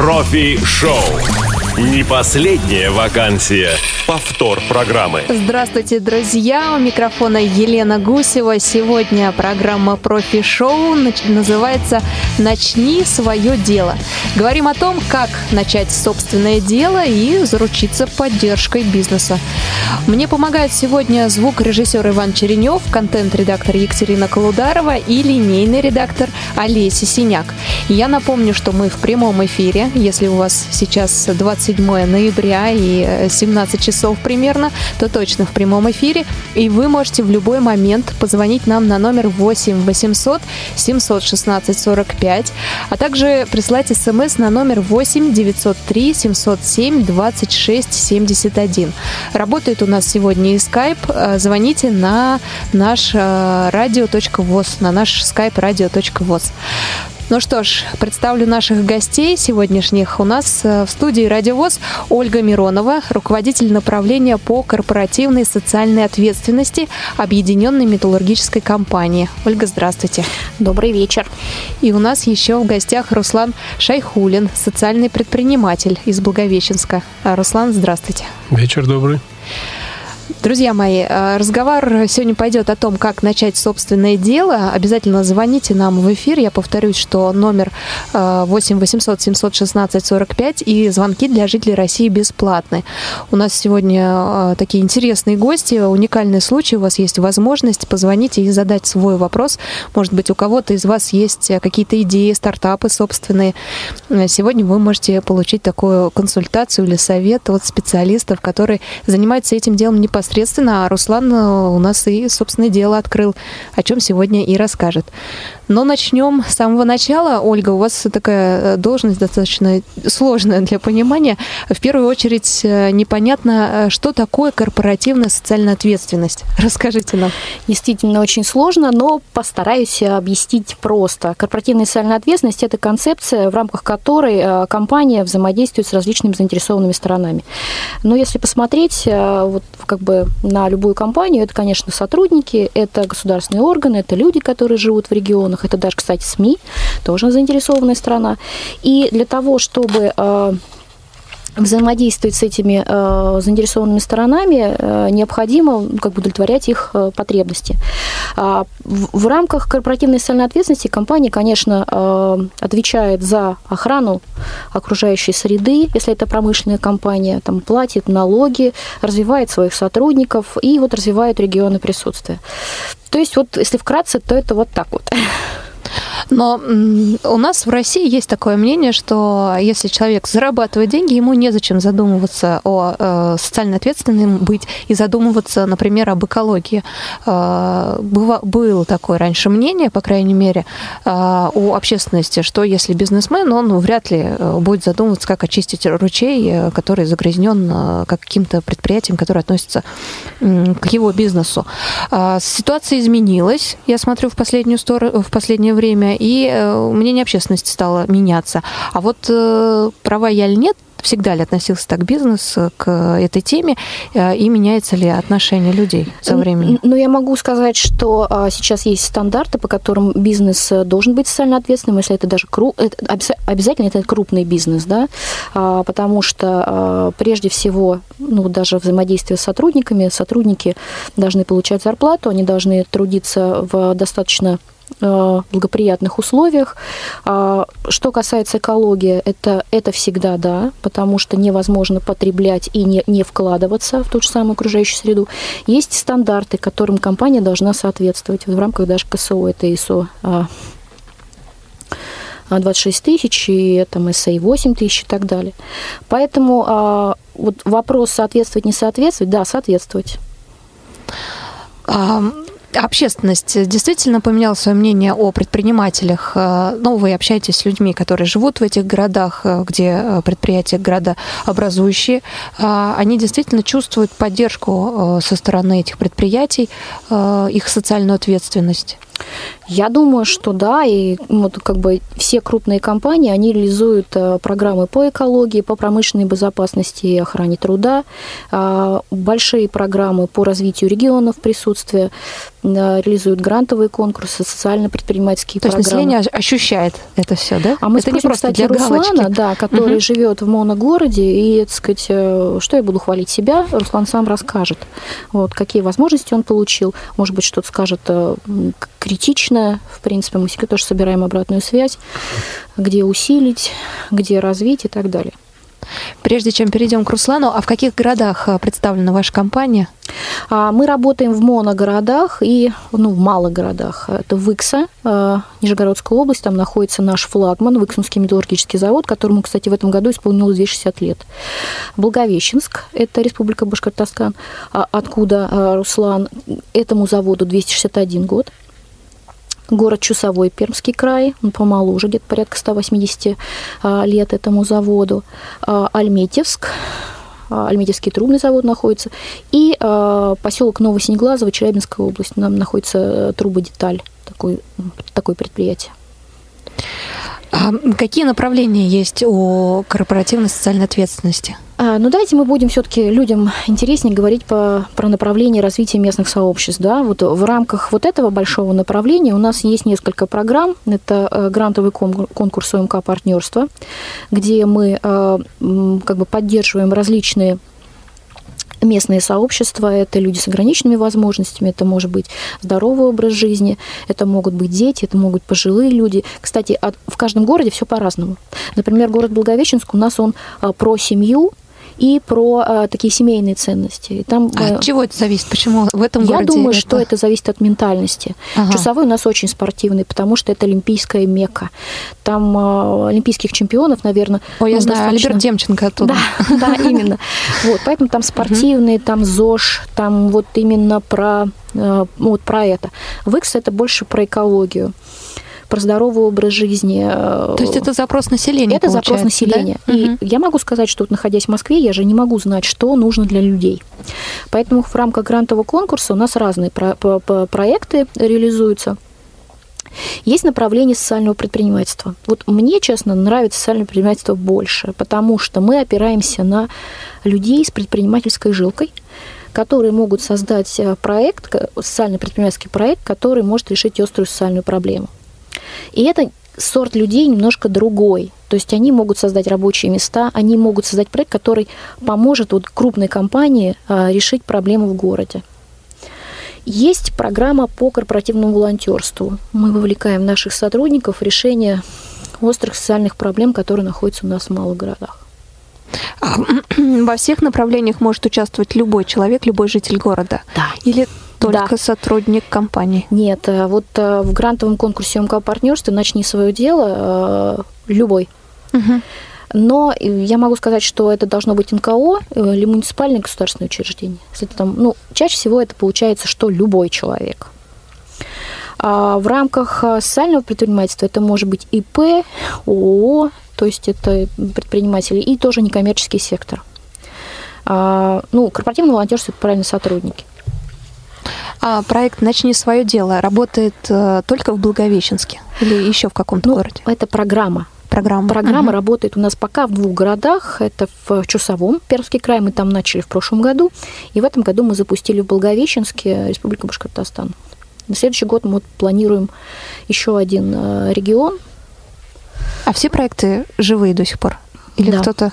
Профи-шоу. Не последняя вакансия. Повтор программы. Здравствуйте, друзья! У микрофона Елена Гусева. Сегодня программа «Профи-шоу» называется «Начни свое дело». Говорим о том, как начать собственное дело и заручиться поддержкой бизнеса. Мне помогает сегодня звукорежиссер Иван Черенев, контент-редактор Екатерина Колударова и линейный редактор Олеся Синяк. Я напомню, что мы в прямом эфире. Если у вас сейчас 27 ноября и 17 часов примерно, то точно в прямом эфире. И вы можете в любой момент позвонить нам на номер 8 800 716 45, а также прислать смс на номер 8 903 707 26 71. Работает у нас сегодня и Skype. Звоните на наш радио.воз, на наш skype radio.voz. Ну что ж, представлю наших гостей сегодняшних. У нас в студии «Радиовоз» Ольга Миронова, руководитель направления по корпоративной социальной ответственности Объединенной металлургической компании. Ольга, здравствуйте. Добрый вечер. И у нас еще в гостях Руслан Шайхулин, социальный предприниматель из Благовещенска. Руслан, здравствуйте. Вечер добрый. Друзья мои, разговор сегодня пойдет о том, как начать собственное дело. Обязательно звоните нам в эфир. Я повторюсь, что номер 8 800 716 45 и звонки для жителей России бесплатны. У нас сегодня такие интересные гости, уникальный случай. У вас есть возможность позвонить и задать свой вопрос. Может быть, у кого-то из вас есть какие-то идеи, стартапы собственные. Сегодня вы можете получить такую консультацию или совет от специалистов, которые занимаются этим делом непосредственно непосредственно, а Руслан э, у нас и собственное дело открыл, о чем сегодня и расскажет. Но начнем с самого начала. Ольга, у вас такая э, должность достаточно сложная для понимания. В первую очередь э, непонятно, что такое корпоративная социальная ответственность. Расскажите нам. Действительно очень сложно, но постараюсь объяснить просто. Корпоративная социальная ответственность – это концепция, в рамках которой компания взаимодействует с различными заинтересованными сторонами. Но если посмотреть вот как бы на любую компанию, это, конечно, сотрудники, это государственные органы, это люди, которые живут в регионах, это даже, кстати, СМИ, тоже заинтересованная страна. И для того, чтобы э, взаимодействовать с этими э, заинтересованными сторонами, э, необходимо как бы удовлетворять их э, потребности. А, в, в рамках корпоративной социальной ответственности компания, конечно, э, отвечает за охрану окружающей среды, если это промышленная компания, там платит налоги, развивает своих сотрудников и вот развивает регионы присутствия. То есть вот если вкратце, то это вот так вот. Но у нас в России есть такое мнение, что если человек зарабатывает деньги, ему незачем задумываться о э, социально ответственном быть и задумываться, например, об экологии. Э, было, было такое раньше мнение, по крайней мере, э, у общественности, что если бизнесмен, он вряд ли э, будет задумываться, как очистить ручей, э, который загрязнен э, каким-то предприятием, которое относится к его бизнесу. Ситуация изменилась, я смотрю, в последнюю сторону, в последнее время, и э, мнение общественности стало меняться. А вот э, права я или нет, всегда ли относился так бизнес к этой теме, э, и меняется ли отношение людей со временем? Ну, я могу сказать, что а, сейчас есть стандарты, по которым бизнес должен быть социально ответственным, если это даже кру... это обязательно это крупный бизнес, да, а, потому что а, прежде всего, ну, даже взаимодействие с сотрудниками, сотрудники должны получать зарплату, они должны трудиться в достаточно благоприятных условиях. А, что касается экологии, это, это всегда да, потому что невозможно потреблять и не, не вкладываться в ту же самую окружающую среду. Есть стандарты, которым компания должна соответствовать в рамках даже КСО, это ISO 26 тысяч, и там SA 8 тысяч и так далее. Поэтому а, вот вопрос соответствовать, не соответствовать, да, соответствовать общественность действительно поменяла свое мнение о предпринимателях. Э, ну, вы общаетесь с людьми, которые живут в этих городах, э, где э, предприятия градообразующие. Они действительно чувствуют поддержку со стороны этих предприятий, их социальную ответственность. Я думаю, что да, и вот как бы все крупные компании, они реализуют э, программы по экологии, по промышленной безопасности и охране труда, а, большие программы по развитию регионов присутствия, реализуют грантовые конкурсы, социально-предпринимательские То программы. То есть население ощущает это все, да? А мы это спросим, не просто кстати, для Руслана, галочки. да, который угу. живет в моногороде, и, так сказать, э, что я буду хвалить себя, Руслан сам расскажет. Вот, какие возможности он получил, может быть, что-то скажет критичное, в принципе, мы всегда тоже собираем обратную связь, где усилить, где развить и так далее. Прежде чем перейдем к Руслану, а в каких городах э, представлена ваша компания? А, мы работаем в моногородах и ну, в малых городах. Это Выкса, э, Нижегородская область, там находится наш флагман, Выксунский металлургический завод, которому, кстати, в этом году исполнилось 260 лет. Благовещенск, это Республика Башкортостан, а, откуда э, Руслан, этому заводу 261 год город Чусовой, Пермский край, он помоложе, где-то порядка 180 а, лет этому заводу, а, Альметьевск, а, Альметьевский трубный завод находится, и поселок Новосинеглазово, Челябинская область, там находится э, трубодеталь, такой, такое предприятие. А какие направления есть у корпоративной социальной ответственности? А, ну, давайте мы будем все-таки людям интереснее говорить по, про направление развития местных сообществ. Да? Вот в рамках вот этого большого направления у нас есть несколько программ. Это э, грантовый конкурс ОМК партнерства, где мы э, как бы поддерживаем различные местные сообщества, это люди с ограниченными возможностями, это может быть здоровый образ жизни, это могут быть дети, это могут пожилые люди. Кстати, в каждом городе все по-разному. Например, город Благовещенск у нас он а, про семью, и про э, такие семейные ценности. И там, а от чего это зависит? Почему в этом я городе? Я думаю, это... что это зависит от ментальности. Ага. Часовой у нас очень спортивный, потому что это олимпийская мека. Там э, олимпийских чемпионов, наверное... Ой, я ну, знаю, достаточно... Альберт Демченко оттуда. Да, да, именно. Вот, поэтому там спортивные, там ЗОЖ, там вот именно про, э, вот про это. Выкс это больше про экологию про здоровый образ жизни. То есть это запрос населения? Это запрос населения. Да? И угу. я могу сказать, что вот, находясь в Москве, я же не могу знать, что нужно для людей. Поэтому в рамках грантового конкурса у нас разные про- про- проекты реализуются. Есть направление социального предпринимательства. Вот мне, честно, нравится социальное предпринимательство больше, потому что мы опираемся на людей с предпринимательской жилкой, которые могут создать э, проект, социально-предпринимательский проект, который может решить острую социальную проблему. И это сорт людей немножко другой. То есть они могут создать рабочие места, они могут создать проект, который поможет вот крупной компании а, решить проблему в городе. Есть программа по корпоративному волонтерству. Мы вовлекаем наших сотрудников в решение острых социальных проблем, которые находятся у нас в малых городах. А, во всех направлениях может участвовать любой человек, любой житель города? Да. Или только да. сотрудник компании? Нет, э, вот э, в грантовом конкурсе МК партнерства начни свое дело э, любой. Угу. Но я могу сказать, что это должно быть НКО или муниципальное государственное учреждение. Если там, ну, чаще всего это получается, что любой человек. А в рамках социального предпринимательства это может быть ИП, ООО, то есть это предприниматели, и тоже некоммерческий сектор. А, ну, корпоративное волонтерство – это правильно сотрудники. А проект «Начни свое дело» работает э, только в Благовещенске или еще в каком-то ну, городе? Это программа. Программа. Программа угу. работает у нас пока в двух городах. Это в Чусовом, Пермский край, мы там начали в прошлом году. И в этом году мы запустили в Благовещенске, Республика Башкортостан. На следующий год мы планируем еще один э, регион. А все проекты живые до сих пор? Или да. кто-то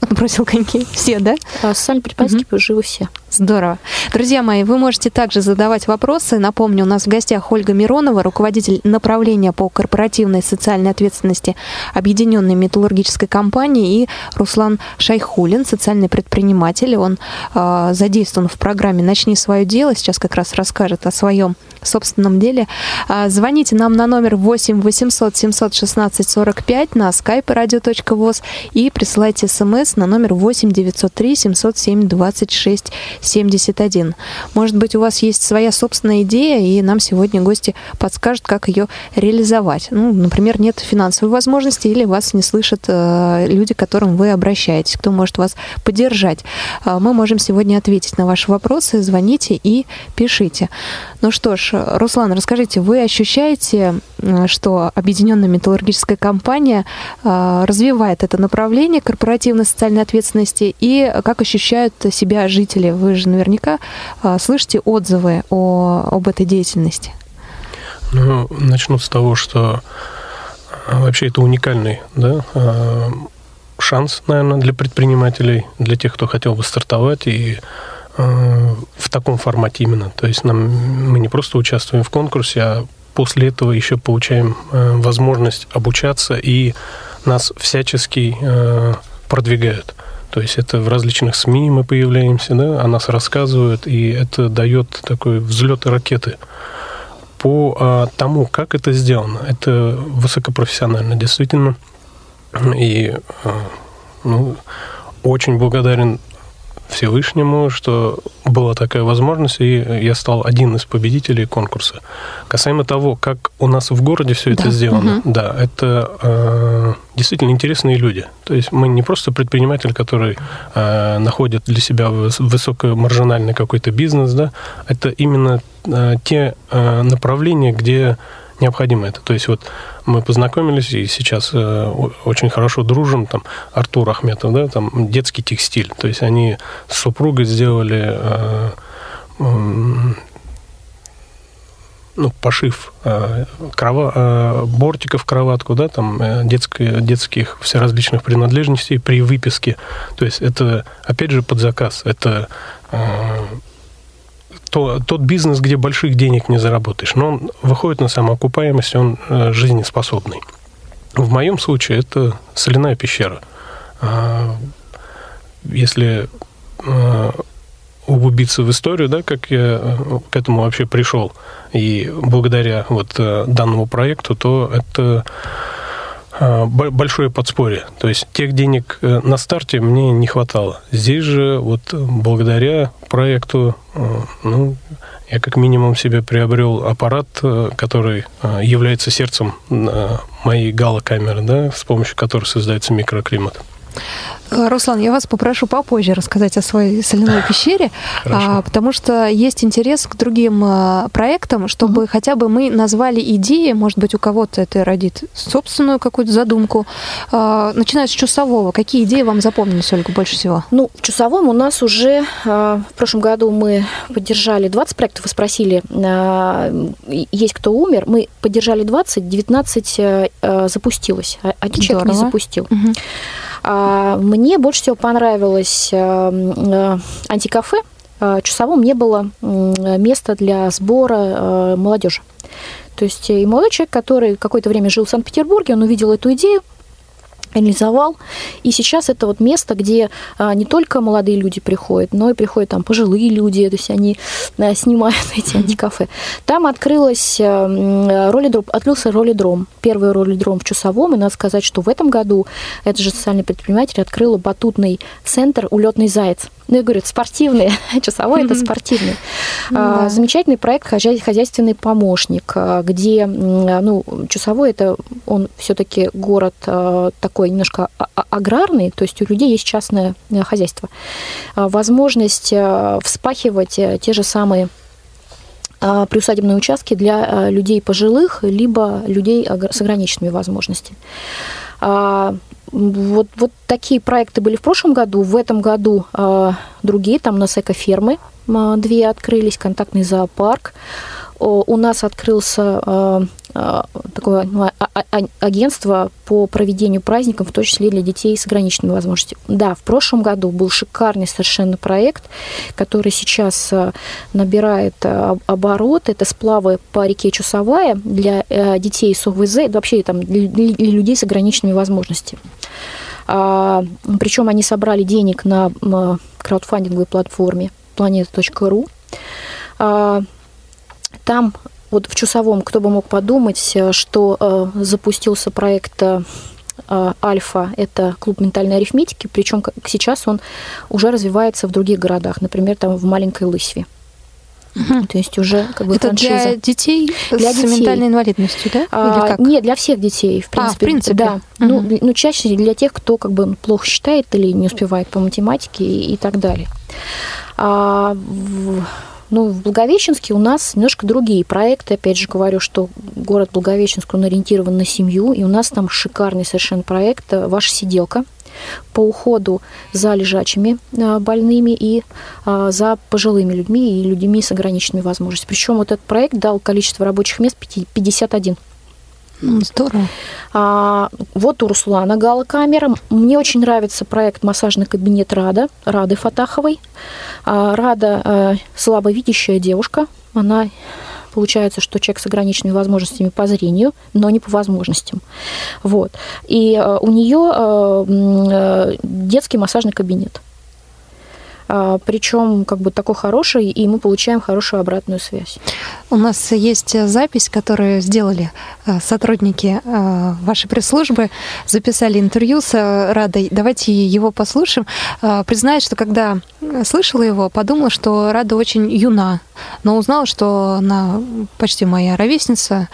бросил коньки? Все, да? А социально предпринимательские угу. живы все. Здорово. Друзья мои, вы можете также задавать вопросы. Напомню, у нас в гостях Ольга Миронова, руководитель направления по корпоративной социальной ответственности Объединенной металлургической компании, и Руслан Шайхулин, социальный предприниматель. Он э, задействован в программе «Начни свое дело». Сейчас как раз расскажет о своем собственном деле. Э, звоните нам на номер 8 800 716 45 на skype radio.voz и присылайте смс на номер 8 903 707 26 71. Может быть, у вас есть своя собственная идея, и нам сегодня гости подскажут, как ее реализовать. Ну, например, нет финансовой возможности или вас не слышат э, люди, к которым вы обращаетесь, кто может вас поддержать. Э, мы можем сегодня ответить на ваши вопросы. Звоните и пишите. Ну что ж, Руслан, расскажите, вы ощущаете, что Объединенная металлургическая компания э, развивает это направление корпоративной социальной ответственности и как ощущают себя жители? Вы же наверняка э, слышите отзывы о, об этой деятельности. Ну, начну с того, что э, вообще это уникальный да, шанс, наверное, для предпринимателей, для тех, кто хотел бы стартовать и в таком формате именно. То есть нам, мы не просто участвуем в конкурсе, а после этого еще получаем возможность обучаться, и нас всячески продвигают. То есть это в различных СМИ мы появляемся, да, о нас рассказывают, и это дает такой взлет ракеты. По а, тому, как это сделано, это высокопрофессионально, действительно. И а, ну, очень благодарен Всевышнему, что была такая возможность, и я стал один из победителей конкурса. Касаемо того, как у нас в городе все это да. сделано, угу. да, это э, действительно интересные люди. То есть мы не просто предприниматель, который э, находит для себя высокомаржинальный какой-то бизнес, да, это именно э, те э, направления, где необходимо это. То есть вот мы познакомились и сейчас э, очень хорошо дружим, там Артур Ахметов, да, там детский текстиль. То есть они с супругой сделали э, э, ну, пошив э, крова, э, бортиков кроватку, да, там э, детские, детских все различных принадлежностей при выписке. То есть это, опять же, под заказ. Это э, то, тот бизнес, где больших денег не заработаешь, но он выходит на самоокупаемость, он э, жизнеспособный. В моем случае это соляная пещера. А, если э, углубиться в историю, да, как я э, к этому вообще пришел, и благодаря вот данному проекту, то это большое подспорье. То есть тех денег э, на старте мне не хватало. Здесь же вот благодаря проекту, э, ну, я как минимум себе приобрел аппарат, э, который является сердцем моей галокамеры, да, с помощью которой создается микроклимат. Э, Руслан, я вас попрошу попозже рассказать о своей соляной пещере, а, потому что есть интерес к другим а, проектам, чтобы угу. хотя бы мы назвали идеи, может быть, у кого-то это родит собственную какую-то задумку. А, начиная с Чусового, какие идеи вам запомнились, Ольга, больше всего? Ну, в Чусовом у нас уже а, в прошлом году мы поддержали 20 проектов, вы спросили, а, есть кто умер, мы поддержали 20, 19 а, запустилось, один Здорово. человек не запустил. Угу. А, мне больше всего понравилось э, э, антикафе. Э, часовом не было места для сбора молодежи. То есть и молодой человек, который какое-то время жил в Санкт-Петербурге, он увидел эту идею, реализовал. И сейчас это вот место, где а, не только молодые люди приходят, но и приходят там пожилые люди, то есть они а, снимают эти антикафе. Там открылась а, ролидром, открылся ролидром, первый ролидром в Чусовом, и надо сказать, что в этом году этот же социальный предприниматель открыл батутный центр «Улетный заяц». Ну, я говорю, спортивный, часовой это спортивный. Да. Замечательный проект «Хозяйственный помощник», где, ну, часовой это он все-таки город такой немножко аграрный, то есть у людей есть частное э, хозяйство. Возможность э, вспахивать э, те же самые приусадебные участки для людей пожилых, либо людей с ограниченными возможностями. Вот, вот такие проекты были в прошлом году. В этом году другие, там у нас экофермы две открылись, контактный зоопарк. У нас открылся э, э, такое ну, а, а, а, агентство по проведению праздников, в том числе для детей с ограниченными возможностями. Да, в прошлом году был шикарный совершенно проект, который сейчас набирает оборот. Это сплавы по реке Чусовая для э, детей с ОВЗ, вообще там, для, людей с ограниченными возможностями. А, причем они собрали денег на краудфандинговой платформе planeta.ru. Там вот в Чусовом, кто бы мог подумать, что запустился проект Альфа – это клуб ментальной арифметики, причем сейчас он уже развивается в других городах, например, там в маленькой Лысьве. Угу. То есть уже как бы Это франшиза. для детей Для с детей. ментальной инвалидностью, да? Или А, как? Нет, для всех детей, в А, в принципе. принципе. Да. Мгм. Ну, ну, чаще для тех, кто как бы плохо считает или не успевает по математике и, и так далее. А, в- ну, в Благовещенске у нас немножко другие проекты. Опять же говорю, что город Благовещенск, он ориентирован на семью, и у нас там шикарный совершенно проект э, «Ваша сиделка» по уходу за лежачими э, больными и э, за пожилыми людьми и людьми с ограниченными возможностями. Причем вот этот проект дал количество рабочих мест пяти- 51. Ну, Здорово. А, вот у Руслана Гала камера. Мне очень нравится проект «Массажный кабинет Рада», Рады Фатаховой. А, Рада э, слабовидящая девушка. Она Получается, что человек с ограниченными возможностями по зрению, но не по возможностям. Вот. И э, у нее детский массажный кабинет. А, Причем как бы такой хороший, и мы получаем хорошую обратную связь. У нас есть запись, которую сделали э, сотрудники э, вашей пресс-службы, записали интервью с Радой. Давайте его послушаем. Признаюсь, что когда слышала его, подумала, что Рада очень юна, но узнала, что она почти моя ровесница,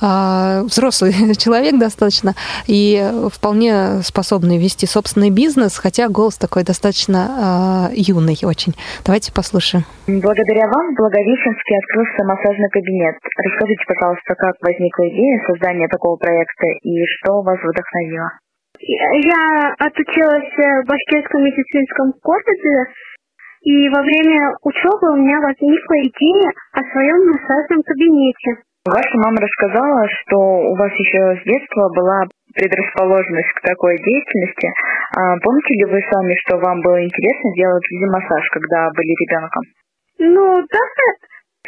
взрослый человек достаточно, и вполне способный вести собственный бизнес, хотя голос такой достаточно э, юный очень. Давайте послушаем. Благодаря вам в Благовещенске открылся массажный кабинет. Расскажите, пожалуйста, как возникла идея создания такого проекта и что вас вдохновило? Я отучилась в Башкирском медицинском колледже, и во время учебы у меня возникла идея о своем массажном кабинете. Ваша мама рассказала, что у вас еще с детства была предрасположенность к такой деятельности. А помните ли вы сами, что вам было интересно делать массаж, когда были ребенком? Ну, да,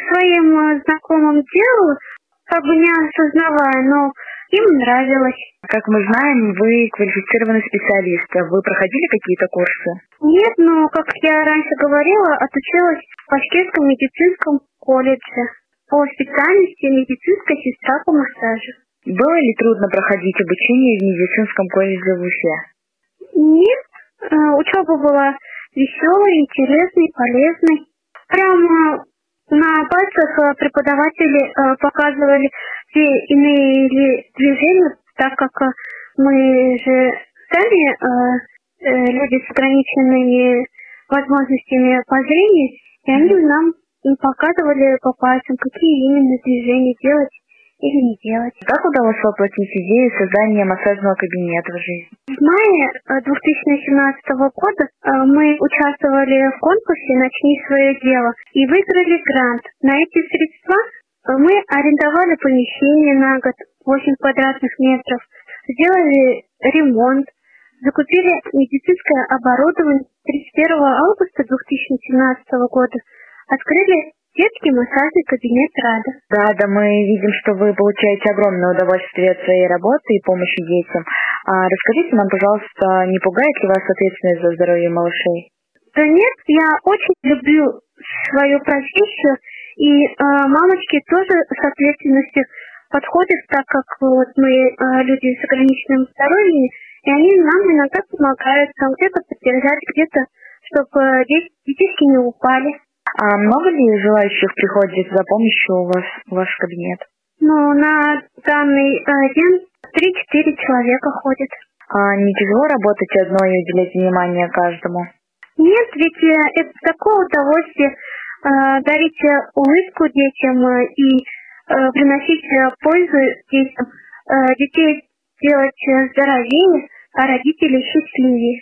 своим э, знакомым делаю, как бы не осознавая, но им нравилось. Как мы знаем, вы квалифицированный специалист. Вы проходили какие-то курсы? Нет, но, как я раньше говорила, отучилась в Башкирском медицинском колледже по специальности медицинская сестра по массажу. Было ли трудно проходить обучение в медицинском колледже в Уфе? Нет, э, учеба была веселой, интересной, полезной. Прямо на пальцах э, преподаватели э, показывали все иные движения, так как мы же сами люди с ограниченными возможностями по зрению, и они нам показывали по пальцам, какие именно движения делать или не делать. Как удалось воплотить идею создания массажного кабинета в жизнь? В мае э, 2017 года э, мы участвовали в конкурсе «Начни свое дело» и выиграли грант. На эти средства э, мы арендовали помещение на год 8 квадратных метров, сделали ремонт, закупили медицинское оборудование 31 августа 2017 года, открыли детский массажный кабинет Рада. Да, да, мы видим, что вы получаете огромное удовольствие от своей работы и помощи детям. А расскажите нам, пожалуйста, не пугает ли вас ответственность за здоровье малышей? Да нет, я очень люблю свою профессию, и э, мамочки тоже с ответственностью подходят, так как вот мы э, люди с ограниченным здоровьем, и они нам иногда помогают, там где-то поддержать, где-то, чтобы дети, детишки не упали. А много ли желающих приходит за помощью у вас в ваш кабинет? Ну, на данный э, день 3-4 человека ходят. А не тяжело работать одной и уделять внимание каждому? Нет, ведь э, это такое удовольствие э, дарить э, улыбку детям и э, приносить пользу детям, э, детей делать здоровее, а родителей счастливее.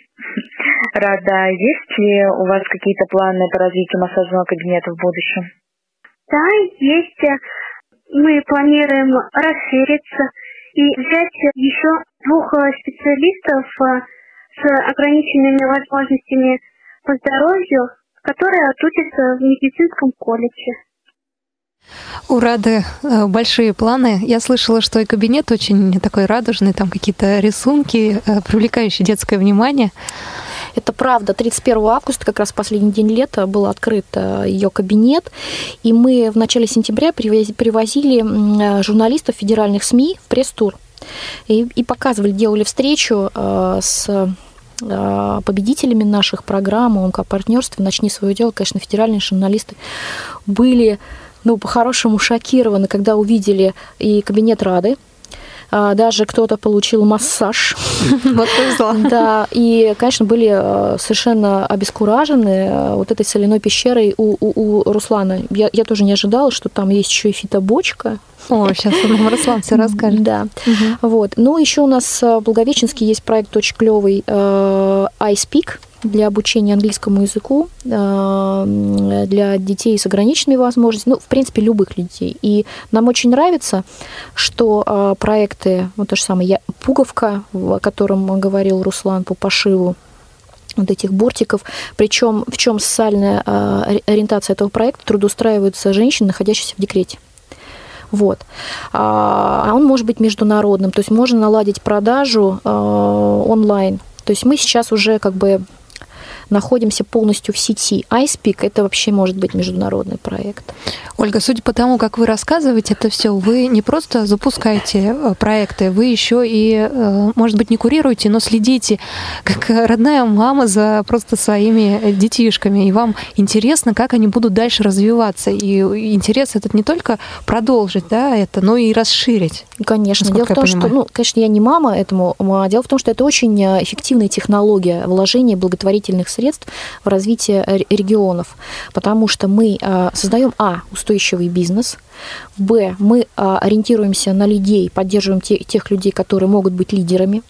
Рада, есть ли у вас какие-то планы по развитию массажного кабинета в будущем? Да, есть. Мы планируем расшириться и взять еще двух э, специалистов э, с ограниченными возможностями по здоровью, которые отучатся в медицинском колледже. У Рады э, большие планы. Я слышала, что и кабинет очень такой радужный, там какие-то рисунки, э, привлекающие детское внимание. Это правда. 31 августа, как раз последний день лета, был открыт ее кабинет, и мы в начале сентября привозили журналистов федеральных СМИ в пресс-тур. И, и показывали, делали встречу э, с э, победителями наших программ ОМК-партнерства «Начни свое дело». Конечно, федеральные журналисты были ну, по-хорошему шокированы, когда увидели и кабинет Рады, а, даже кто-то получил массаж. Вот повезло. Да, и, конечно, были э, совершенно обескуражены э, вот этой соляной пещерой у, у, у Руслана. Я, я тоже не ожидала, что там есть еще и фитобочка, о, сейчас нам Руслан все расскажет. Да. Угу. Вот. Ну, еще у нас в Благовещенске есть проект очень клевый э, iSpeak для обучения английскому языку э, для детей с ограниченными возможностями, ну, в принципе, любых детей. И нам очень нравится, что э, проекты, вот то же самое, пуговка, о котором говорил Руслан по пошиву, вот этих бортиков. Причем в чем социальная э, ориентация этого проекта? Трудоустраиваются женщины, находящиеся в декрете. Вот. А он может быть международным, то есть можно наладить продажу онлайн. То есть мы сейчас уже как бы находимся полностью в сети. iSpeak – это вообще может быть международный проект. Ольга, судя по тому, как вы рассказываете это все, вы не просто запускаете э, проекты, вы еще и, э, может быть, не курируете, но следите, как родная мама за просто своими детишками. И вам интересно, как они будут дальше развиваться. И интерес этот не только продолжить, да, это, но и расширить. Конечно. Дело в том, что, ну, конечно, я не мама этому, а дело в том, что это очень э, эффективная технология вложения благотворительных средств в развитие регионов, потому что мы а, создаем, а, устойчивый бизнес, б, мы а, ориентируемся на людей, поддерживаем тех людей, которые могут быть лидерами,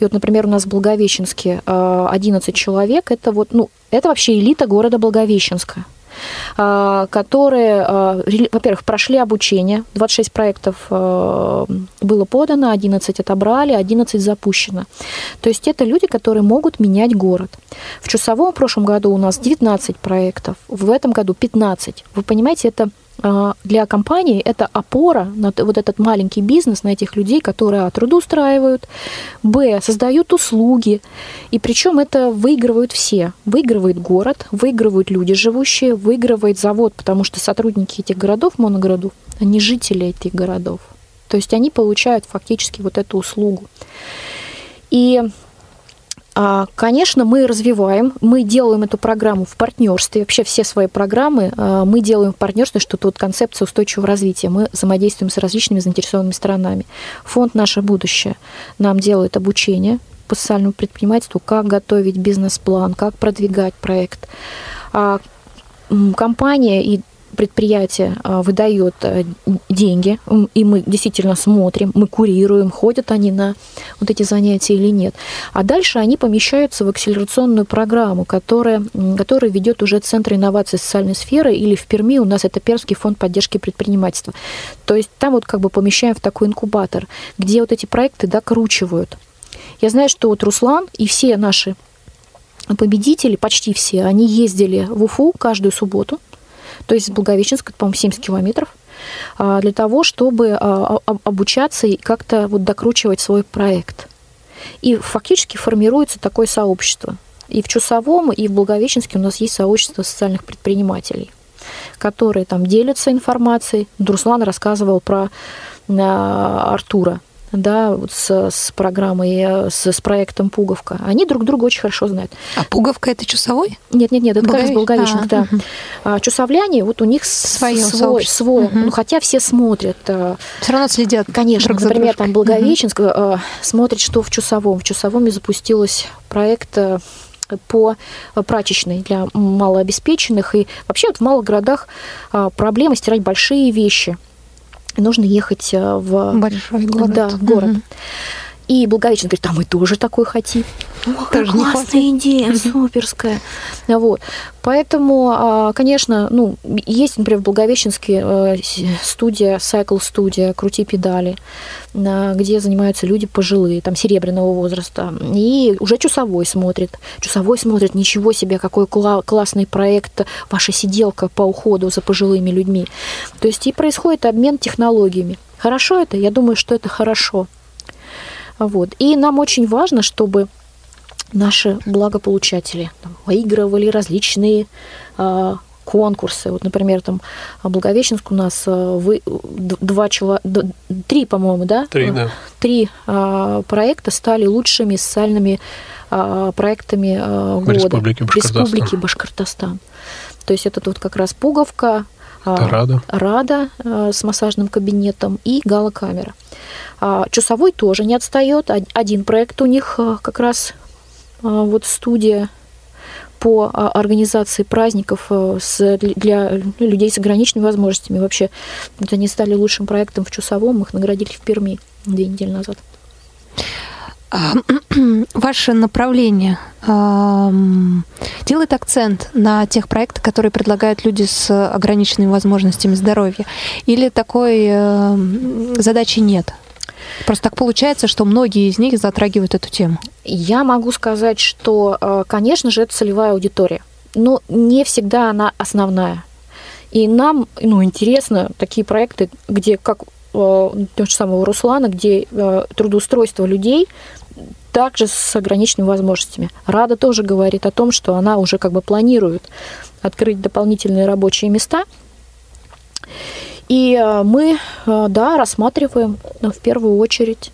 и вот, например, у нас в Благовещенске 11 человек, это вот, ну, это вообще элита города Благовещенска. А, которые, а, во-первых, прошли обучение, 26 проектов а, было подано, 11 отобрали, 11 запущено. То есть это люди, которые могут менять город. В Чусовом в прошлом году у нас 19 проектов, в этом году 15. Вы понимаете, это для компании это опора на вот этот маленький бизнес, на этих людей, которые а, трудоустраивают, б, создают услуги, и причем это выигрывают все. Выигрывает город, выигрывают люди живущие, выигрывает завод, потому что сотрудники этих городов, моногородов, они жители этих городов. То есть они получают фактически вот эту услугу. И а, конечно, мы развиваем, мы делаем эту программу в партнерстве. Вообще все свои программы а, мы делаем в партнерстве, что тут концепция устойчивого развития. Мы взаимодействуем с различными заинтересованными сторонами. Фонд «Наше будущее» нам делает обучение по социальному предпринимательству, как готовить бизнес-план, как продвигать проект. А, компания и предприятие а, выдает э, деньги, и мы действительно смотрим, мы курируем, ходят они на вот эти занятия или нет. А дальше они помещаются в акселерационную программу, которая, которая ведет уже Центр инноваций социальной сферы, или в Перми у нас это Пермский фонд поддержки предпринимательства. То есть там вот как бы помещаем в такой инкубатор, где вот эти проекты докручивают. Я знаю, что вот Руслан и все наши победители, почти все, они ездили в Уфу каждую субботу, то есть Благовещенск, по-моему, 70 километров, а, для того, чтобы а, обучаться и как-то вот докручивать свой проект. И фактически формируется такое сообщество. И в Чусовом, и в Благовещенске у нас есть сообщество социальных предпринимателей, которые там делятся информацией. Друслан рассказывал про а, Артура, да, вот с, с программой, э, с, с проектом Пуговка. Они друг друга очень хорошо знают. А Пуговка это часовой? Нет, нет, нет, это Благовещ... как раз Благовещенск, а, да. Угу. А, чусовляне, вот у них Своё свой, свой угу. ну, хотя все смотрят. Э, Все равно следят. Конечно, друг например, там Благовещенск угу. смотрит, что в Чусовом. В Чусовом запустилась проект по прачечной для малообеспеченных. И вообще вот в малых городах проблема стирать большие вещи – нужно ехать э, в большой город. Да, в город. Угу. И Благовещенск говорит, а мы тоже такой хотим. Тоже классная идея, суперская. Вот. Поэтому, а, конечно, ну, есть, например, в Благовещенске э, студия, Cycle студия, крути педали, где занимаются люди пожилые, там, серебряного возраста. И уже Чусовой смотрит. Чусовой смотрит, ничего себе, какой классный проект, ваша сиделка по уходу за пожилыми людьми. То есть и происходит обмен технологиями. Хорошо это? Я думаю, что это хорошо. Вот. И нам очень важно, чтобы наши благополучатели там, выигрывали различные э, конкурсы. Вот, например, там Благовещенск у нас вы, два человека, три, по-моему, да? Три, да. Три проекта стали лучшими социальными проектами года. Республики Башкортостан. Республики Башкортостан. То есть это вот как раз пуговка, Рада. Рада с массажным кабинетом и галокамера. Чусовой тоже не отстает. Один проект у них как раз вот студия по организации праздников для людей с ограниченными возможностями. Вообще, вот они стали лучшим проектом в Чусовом, их наградили в Перми две недели назад. А, ваше направление делает акцент на тех проектах, которые предлагают люди с ограниченными возможностями здоровья? Или такой э, задачи нет? Просто так получается, что многие из них затрагивают эту тему. Я могу сказать, что, э, конечно же, это целевая аудитория, но не всегда она основная. И нам ну, интересно такие проекты, где, как того же самого Руслана, где э, трудоустройство людей также с ограниченными возможностями. Рада тоже говорит о том, что она уже как бы планирует открыть дополнительные рабочие места. И э, мы, э, да, рассматриваем в первую очередь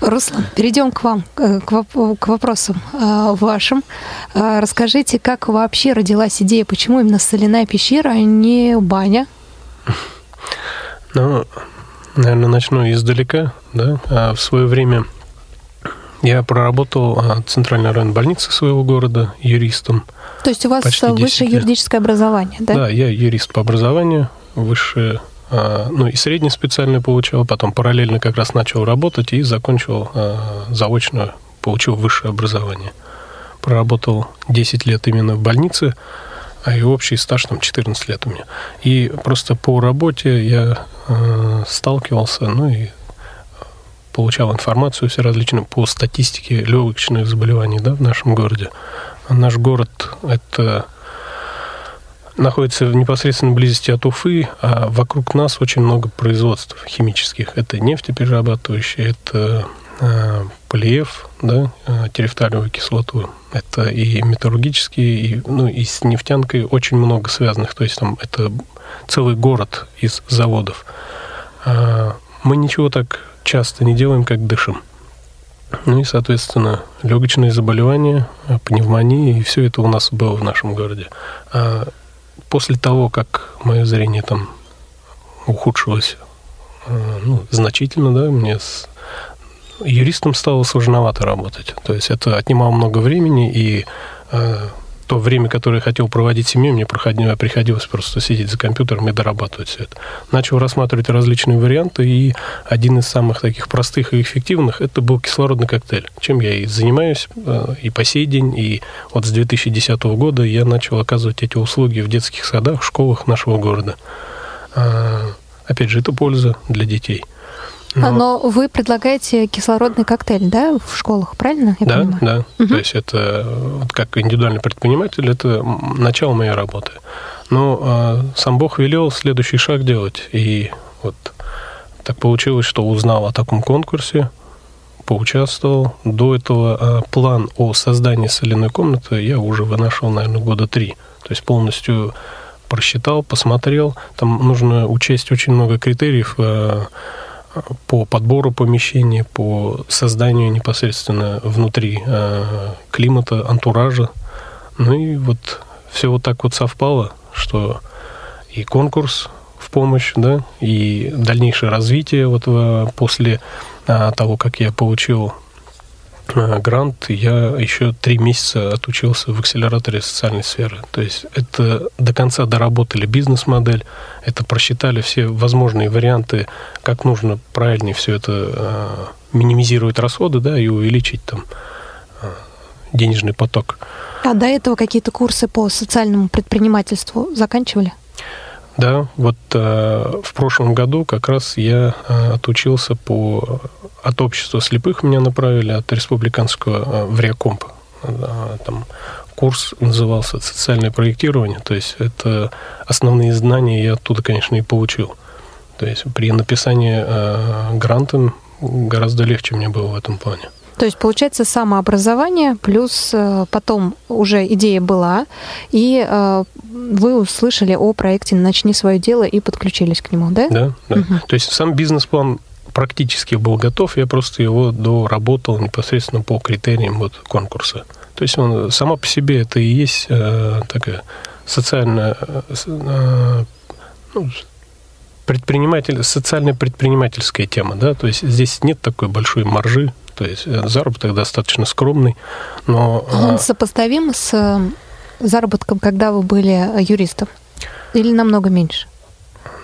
Руслан, перейдем к вам, к, вопросам вашим. Расскажите, как вообще родилась идея, почему именно соляная пещера, а не баня? Ну, наверное, начну издалека. Да? А в свое время я проработал в а, центральной районной больнице своего города юристом. То есть у вас высшее юридическое образование, да? Да, я юрист по образованию, высшее, а, ну и среднее специальное получал, потом параллельно как раз начал работать и закончил заочно, получил высшее образование. Проработал 10 лет именно в больнице, а и общий стаж там 14 лет у меня. И просто по работе я э, сталкивался, ну и получал информацию все различные по статистике легочных заболеваний да, в нашем городе. Наш город – это находится в непосредственной близости от Уфы, а вокруг нас очень много производств химических. Это нефтеперерабатывающие, это э, полиев, да, э, терефталевую кислоту. Это и металлургические, и, ну, и с нефтянкой очень много связанных. То есть там это целый город из заводов. А мы ничего так часто не делаем, как дышим. Ну и, соответственно, легочные заболевания, пневмония, и все это у нас было в нашем городе. А после того, как мое зрение там ухудшилось э, ну, значительно, да, мне с юристом стало сложновато работать. То есть это отнимало много времени, и э, то время, которое я хотел проводить семьей, мне приходилось просто сидеть за компьютером и дорабатывать все это. Начал рассматривать различные варианты, и один из самых таких простых и эффективных – это был кислородный коктейль, чем я и занимаюсь э, и по сей день. И вот с 2010 года я начал оказывать эти услуги в детских садах, школах нашего города. А, опять же, это польза для детей – но... Но вы предлагаете кислородный коктейль, да, в школах, правильно? Я да, понимаю? да. Угу. То есть это вот как индивидуальный предприниматель, это начало моей работы. Но э, сам Бог велел следующий шаг делать. И вот так получилось, что узнал о таком конкурсе, поучаствовал. До этого э, план о создании соляной комнаты я уже вынашивал, наверное, года три. То есть полностью просчитал, посмотрел. Там нужно учесть очень много критериев. Э, по подбору помещения, по созданию непосредственно внутри э, климата, антуража. Ну и вот все вот так вот совпало, что и конкурс в помощь, да, и дальнейшее развитие вот после а, того, как я получил грант, я еще три месяца отучился в акселераторе социальной сферы. То есть это до конца доработали бизнес-модель, это просчитали все возможные варианты, как нужно правильнее все это э, минимизировать расходы, да, и увеличить там э, денежный поток. А до этого какие-то курсы по социальному предпринимательству заканчивали? Да, вот э, в прошлом году как раз я э, отучился по от общества слепых меня направили, от республиканского э, в Реакомп. Э, там курс назывался «Социальное проектирование», то есть это основные знания я оттуда, конечно, и получил. То есть при написании э, гранта гораздо легче мне было в этом плане. То есть, получается, самообразование, плюс э, потом уже идея была, и э, вы услышали о проекте «Начни свое дело» и подключились к нему, да? Да, да. Угу. То есть сам бизнес-план практически был готов, я просто его доработал непосредственно по критериям вот конкурса. То есть он сама по себе это и есть э, такая социальная э, ну, предприниматель, социальная предпринимательская тема, да, то есть здесь нет такой большой маржи, то есть э, заработок достаточно скромный, но... Он а, сопоставим с э, заработком, когда вы были юристом? Или намного меньше?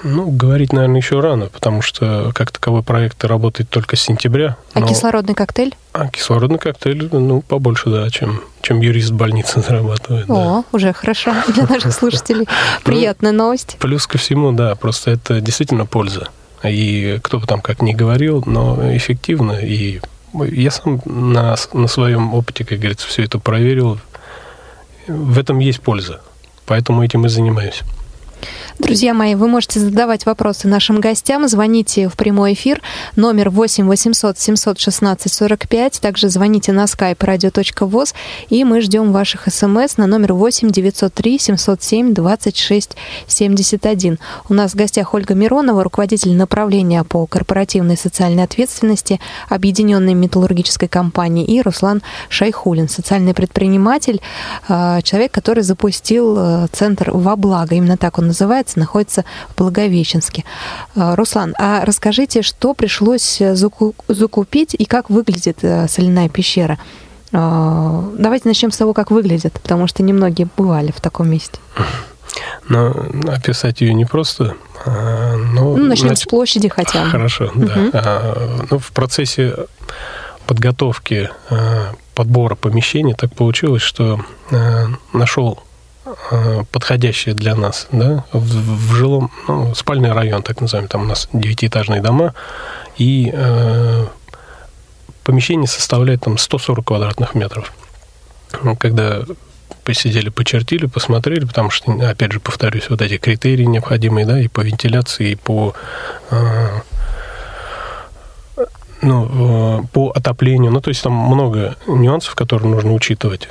Ну, говорить, наверное, еще рано, потому что как таковой проект работает только с сентября. А но... кислородный коктейль? А кислородный коктейль, ну, побольше, да, чем, чем юрист в больнице зарабатывает. О, да. уже хорошо для наших слушателей. Ну, Приятная новость. Плюс ко всему, да, просто это действительно польза. И кто бы там как ни говорил, но эффективно. И я сам на, на своем опыте, как говорится, все это проверил. В этом есть польза. Поэтому этим и занимаюсь. Друзья мои, вы можете задавать вопросы нашим гостям. Звоните в прямой эфир. Номер 8 800 716 45. Также звоните на skype radio.voz. И мы ждем ваших смс на номер 8 903 707 26 71. У нас в гостях Ольга Миронова, руководитель направления по корпоративной социальной ответственности Объединенной металлургической компании, и Руслан Шайхулин, социальный предприниматель, э, человек, который запустил э, центр «Во благо». Именно так он называется называется, находится в Благовещенске. Э, Руслан, а расскажите, что пришлось э, закупить и как выглядит э, соляная пещера? Давайте начнем с того, как выглядит, потому что немногие бывали в таком месте. Но описать ее не просто. А, но ну, начнем нач... с площади хотя бы. Хорошо, угу. да. А, ну, в процессе подготовки подбора помещений так получилось, что нашел подходящие для нас, да, в, в жилом, ну, спальный район, так называемый, там у нас девятиэтажные дома, и э, помещение составляет там 140 квадратных метров. Ну, когда посидели, почертили, посмотрели, потому что, опять же, повторюсь, вот эти критерии необходимые, да, и по вентиляции, и по э, ну, э, по отоплению. Ну, то есть там много нюансов, которые нужно учитывать.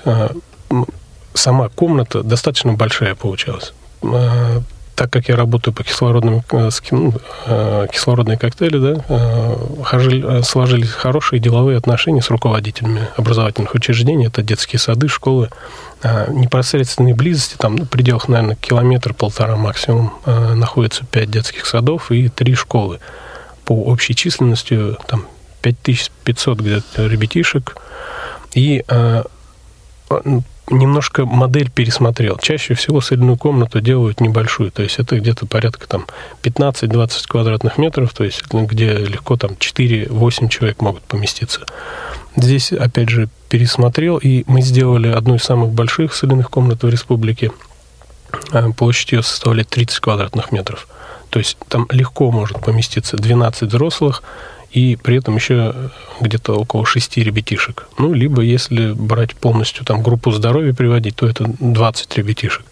Сама комната достаточно большая получалась. А, так как я работаю по кислородным э, э, кислородные коктейли, да, э, сложились хорошие деловые отношения с руководителями образовательных учреждений. Это детские сады, школы. А, непосредственной близости, там, в пределах, наверное, километр-полтора максимум, находится пять детских садов и три школы. По общей численности там 5500 где-то ребятишек. И немножко модель пересмотрел. Чаще всего соляную комнату делают небольшую, то есть это где-то порядка там 15-20 квадратных метров, то есть где легко там 4-8 человек могут поместиться. Здесь, опять же, пересмотрел, и мы сделали одну из самых больших соляных комнат в республике. А, площадь ее составляет 30 квадратных метров. То есть там легко может поместиться 12 взрослых и при этом еще где-то около шести ребятишек. Ну, либо если брать полностью там группу здоровья приводить, то это 20 ребятишек.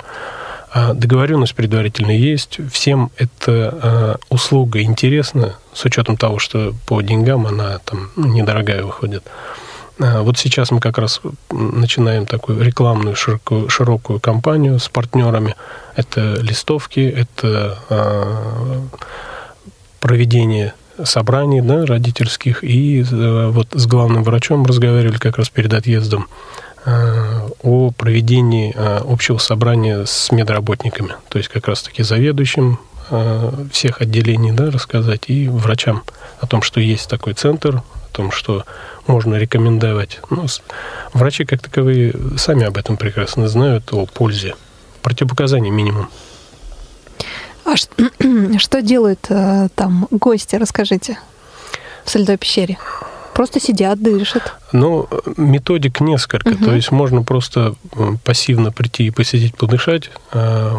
А договоренность предварительно есть. Всем эта а, услуга интересна, с учетом того, что по деньгам она там ну, недорогая выходит. А вот сейчас мы как раз начинаем такую рекламную широкую, широкую кампанию с партнерами. Это листовки, это а, проведение собраний да, родительских, и э, вот с главным врачом разговаривали как раз перед отъездом э, о проведении э, общего собрания с медработниками, то есть как раз-таки заведующим всех отделений да, рассказать и врачам о том, что есть такой центр, о том, что можно рекомендовать. Ну, врачи как таковые сами об этом прекрасно знают, о пользе. Противопоказаний минимум. А что делают э, там гости, расскажите, в Сальдой пещере? Просто сидят, дышат. Ну, методик несколько. Угу. То есть можно просто пассивно прийти и посидеть, подышать. А,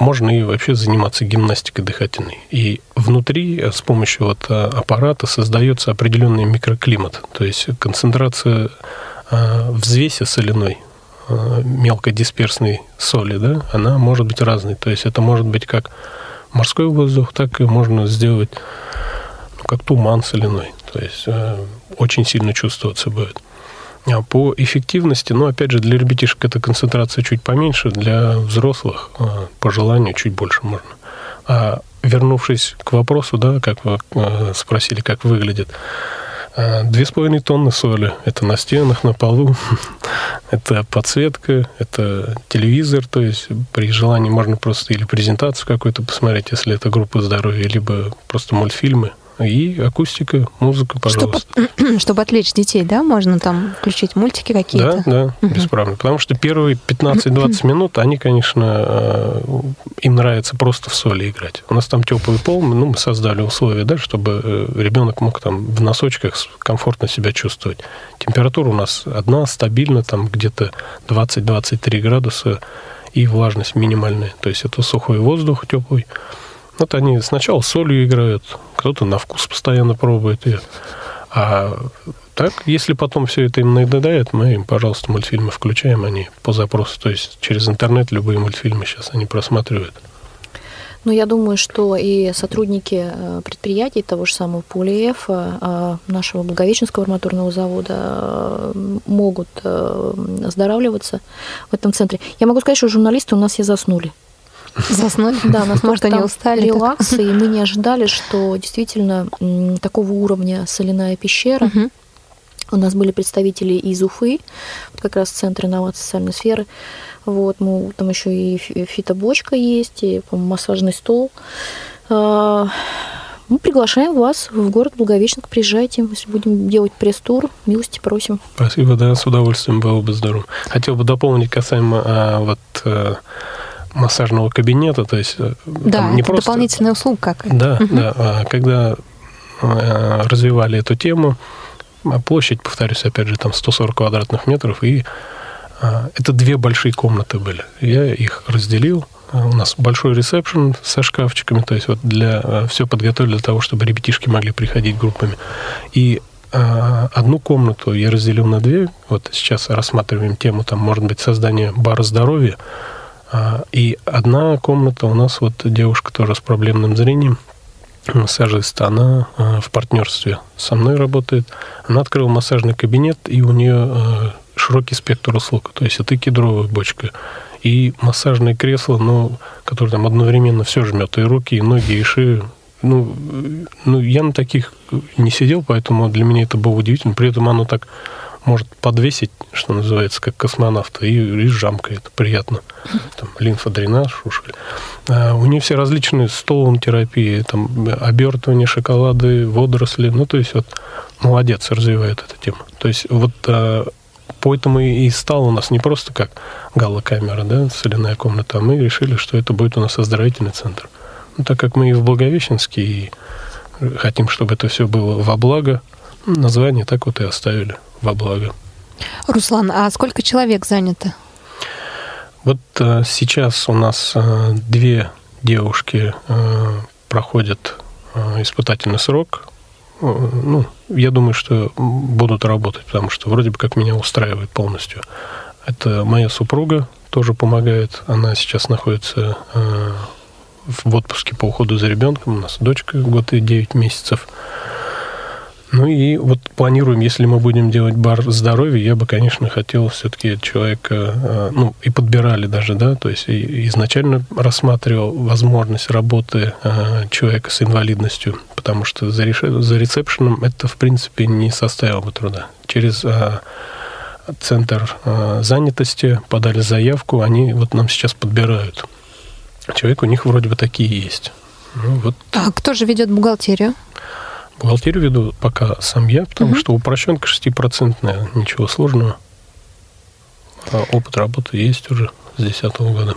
можно и вообще заниматься гимнастикой дыхательной. И внутри с помощью вот аппарата создается определенный микроклимат. То есть концентрация взвеси соляной Э, мелкодисперсной соли, да, она может быть разной. То есть это может быть как морской воздух, так и можно сделать ну, как туман соляной. То есть э, очень сильно чувствоваться будет. А по эффективности, ну, опять же, для ребятишек эта концентрация чуть поменьше, для взрослых э, по желанию чуть больше можно. А вернувшись к вопросу, да, как вы э, спросили, как выглядит, э, Две с половиной тонны соли. Это на стенах, на полу. это подсветка, это телевизор. То есть при желании можно просто или презентацию какую-то посмотреть, если это группа здоровья, либо просто мультфильмы и акустика, музыка, пожалуйста. Чтобы, чтобы отвлечь детей, да, можно там включить мультики какие-то? Да, да, угу. бесправно. Потому что первые 15-20 минут, они, конечно, э, им нравится просто в соли играть. У нас там теплый пол, ну, мы создали условия, да, чтобы э, ребенок мог там в носочках комфортно себя чувствовать. Температура у нас одна, стабильно, там где-то 20-23 градуса, и влажность минимальная. То есть это сухой воздух теплый. Вот они сначала солью играют, кто-то на вкус постоянно пробует ее. А так, если потом все это им надоедает, мы им, пожалуйста, мультфильмы включаем, они по запросу. То есть через интернет любые мультфильмы сейчас они просматривают. Ну, я думаю, что и сотрудники э, предприятий того же самого ПУЛИЭФ, э, нашего Благовещенского арматурного завода, э, могут оздоравливаться в этом центре. Я могу сказать, что журналисты у нас все заснули. Заснули? Да, нас может, они устали. Релакс, и мы не ожидали, что действительно такого уровня соляная пещера. У нас были представители из Уфы, как раз Центр инноваций социальной сферы. Вот, мы, там еще и фитобочка есть, и, массажный стол. А, мы приглашаем вас в город Благовещенск. Приезжайте, если будем делать пресс-тур, милости просим. Спасибо, да, с удовольствием было бы здорово. Хотел бы дополнить касаемо а, вот э, массажного кабинета, то есть э, да, не это просто... дополнительная услуга как. Да, угу. да. А когда э, развивали эту тему, а площадь, повторюсь, опять же, там 140 квадратных метров, и а, это две большие комнаты были. Я их разделил. У нас большой ресепшн со шкафчиками, то есть вот для все подготовили для того, чтобы ребятишки могли приходить группами. И одну комнату я разделил на две. Вот сейчас рассматриваем тему, там, может быть, создание бара здоровья. А, и одна комната у нас, вот девушка тоже с проблемным зрением, массажист, она а, в партнерстве со мной работает. Она открыла массажный кабинет, и у нее а, широкий спектр услуг. То есть это кедровая бочка, и массажное кресло, но, которое там одновременно все жмет, и руки, и ноги, и шею. Ну, ну, я на таких не сидел, поэтому для меня это было удивительно. При этом оно так может подвесить, что называется, как космонавта, и, и жамкает. Приятно. Там, лимфодренаж, ушель. А у нее все различные столом терапии, там, обертывание, шоколады, водоросли. Ну, то есть, вот, молодец, развивает эту тему. То есть, вот а, поэтому и стал у нас не просто как галлокамера, да, соляная комната, а мы решили, что это будет у нас оздоровительный центр. Ну, так как мы и в Благовещенске, и хотим, чтобы это все было во благо, название так вот и оставили во благо. Руслан, а сколько человек занято? Вот э, сейчас у нас э, две девушки э, проходят испытательный срок. Ну, я думаю, что будут работать, потому что вроде бы как меня устраивает полностью. Это моя супруга тоже помогает. Она сейчас находится в отпуске по уходу за ребенком. У нас дочка год и девять месяцев. Ну и вот планируем, если мы будем делать бар здоровья, я бы, конечно, хотел все-таки человека, э, ну, и подбирали даже, да, то есть изначально рассматривал возможность работы э, человека с инвалидностью, потому что за, за ресепшеном это, в принципе, не составило бы труда. Через э, центр занятости подали заявку, они вот нам сейчас подбирают. Человек у них вроде бы такие есть. Ну, вот. А кто же ведет бухгалтерию? Бухгалтерию веду пока сам я, потому угу. что упрощенка 6%, ничего сложного. А опыт работы есть уже с 2010 года.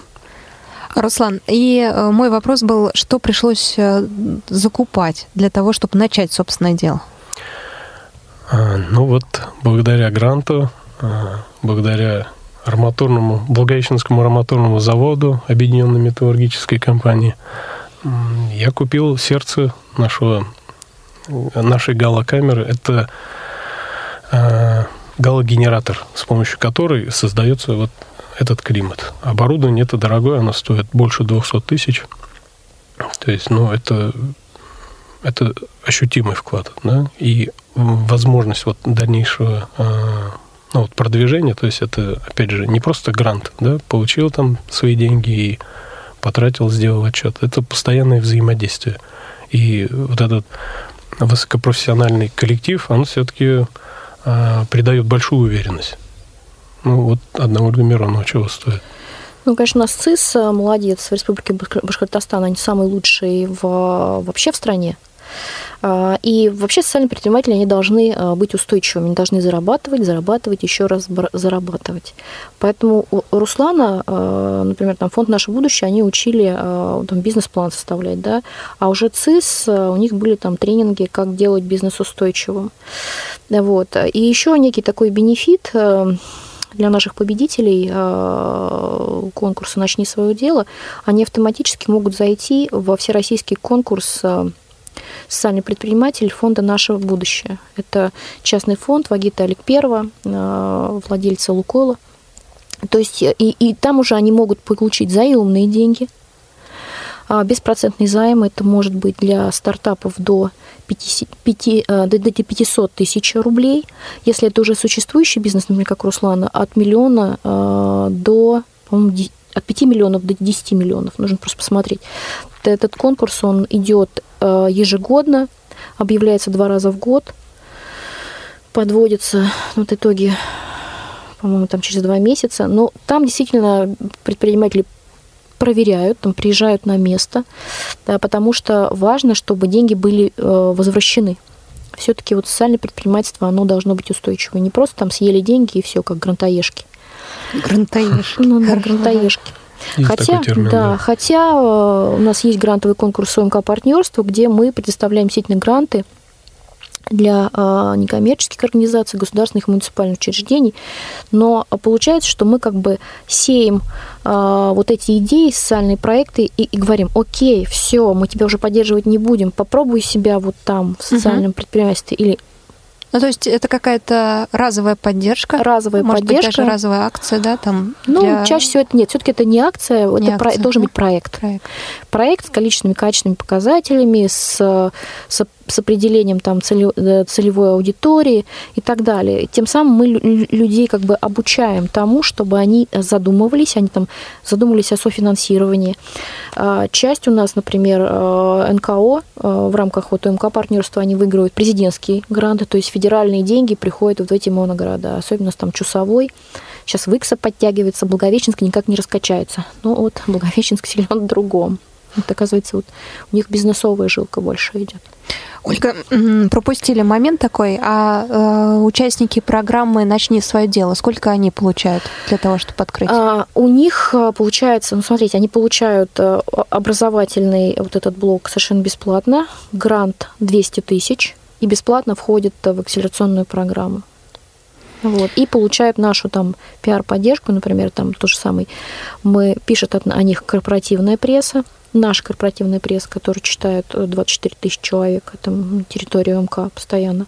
Руслан, и э, мой вопрос был, что пришлось э, закупать для того, чтобы начать собственное дело? А, ну вот, благодаря гранту, а, благодаря арматурному, Благовещенскому арматурному заводу, объединенной металлургической компании, я купил сердце нашего нашей галокамеры – это э, галогенератор, с помощью которой создается вот этот климат. Оборудование это дорогое, оно стоит больше 200 тысяч. То есть, ну, это, это ощутимый вклад, да, и возможность вот дальнейшего ну, вот продвижения, то есть это, опять же, не просто грант, да, получил там свои деньги и потратил, сделал отчет. Это постоянное взаимодействие. И вот этот высокопрофессиональный коллектив, он все-таки а, придает большую уверенность. Ну, вот одна Ольга Миронова чего стоит. Ну, конечно, ЦИС э, молодец в Республике Башкортостан, они самые лучшие в, вообще в стране. А, и вообще социальные предприниматели, они должны а, быть устойчивыми, они должны зарабатывать, зарабатывать, еще раз зарабатывать. Поэтому у Руслана, а, например, там фонд «Наше будущее», они учили там, бизнес-план составлять, да, а уже ЦИС, у них были там тренинги, как делать бизнес устойчивым. Вот. И еще некий такой бенефит для наших победителей конкурса «Начни свое дело», они автоматически могут зайти во всероссийский конкурс социальный предприниматель фонда «Наше будущее». Это частный фонд Вагита Олег Первого, э, владельца Лукойла. То есть и, и там уже они могут получить заемные деньги, а беспроцентный займ это может быть для стартапов до 50, 5, э, до 500 тысяч рублей. Если это уже существующий бизнес, например, как Руслана, от миллиона э, до, от 5 миллионов до 10 миллионов. Нужно просто посмотреть. Этот конкурс, он идет э, ежегодно, объявляется два раза в год, подводится вот итоги, по-моему, там через два месяца. Но там действительно предприниматели проверяют, там приезжают на место, да, потому что важно, чтобы деньги были э, возвращены. Все-таки вот социальное предпринимательство, оно должно быть устойчивое. Не просто там съели деньги и все, как грантоежки. Грантоежки. Ну да, грантоежки. Есть хотя, термин, да, да, хотя э, у нас есть грантовый конкурс ОМК партнерства, где мы предоставляем действительно гранты для э, некоммерческих организаций, государственных и муниципальных учреждений. Но получается, что мы как бы сеем э, вот эти идеи, социальные проекты и, и говорим, окей, все, мы тебя уже поддерживать не будем, попробуй себя вот там в социальном uh-huh. предпринимательстве или ну, то есть это какая-то разовая поддержка? Разовая Может поддержка. Быть, даже разовая акция, да, там? Ну, для... чаще всего это нет. Все-таки это не акция, не это акция, про... должен быть проект. проект. Проект с количественными, качественными показателями, с, с с определением там э, целевой аудитории и так далее. Тем самым мы людей как бы обучаем тому, чтобы они задумывались, они там задумывались о софинансировании. А, часть у нас, например, э, НКО э, в рамках вот МК партнерства они выигрывают президентские гранты, то есть федеральные деньги приходят вот в эти моногорода, особенно там Чусовой. Сейчас Выкса подтягивается, Благовещенск никак не раскачается. Ну вот Благовещенск сильно в другом. Вот, оказывается, вот у них бизнесовая жилка больше идет. Ольга, пропустили момент такой, а э, участники программы «Начни свое дело», сколько они получают для того, чтобы открыть? А, у них э, получается, ну смотрите, они получают э, образовательный вот этот блок совершенно бесплатно, грант 200 тысяч, и бесплатно входит в акселерационную программу. Вот, и получают нашу там пиар-поддержку, например, там то же самое. Мы пишет о них корпоративная пресса, наш корпоративный пресс, который читает 24 э, тысячи человек, это на территории МК постоянно.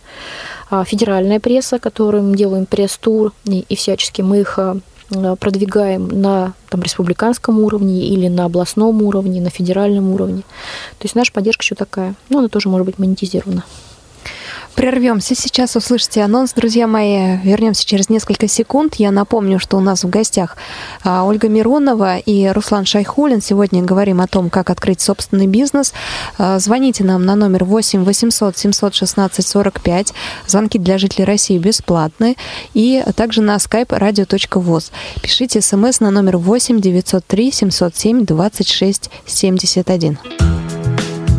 А федеральная пресса, которым делаем пресс-тур, и, и всячески мы их э, продвигаем на там, республиканском уровне или на областном уровне, на федеральном уровне. То есть наша поддержка еще такая. Но она тоже может быть монетизирована. Прервемся. Сейчас услышите анонс, друзья мои. Вернемся через несколько секунд. Я напомню, что у нас в гостях а, Ольга Миронова и Руслан Шайхулин. Сегодня говорим о том, как открыть собственный бизнес. А, звоните нам на номер 8 800 716 45. Звонки для жителей России бесплатны. И также на skype radio.voz. Пишите смс на номер 8 903 707 26 71.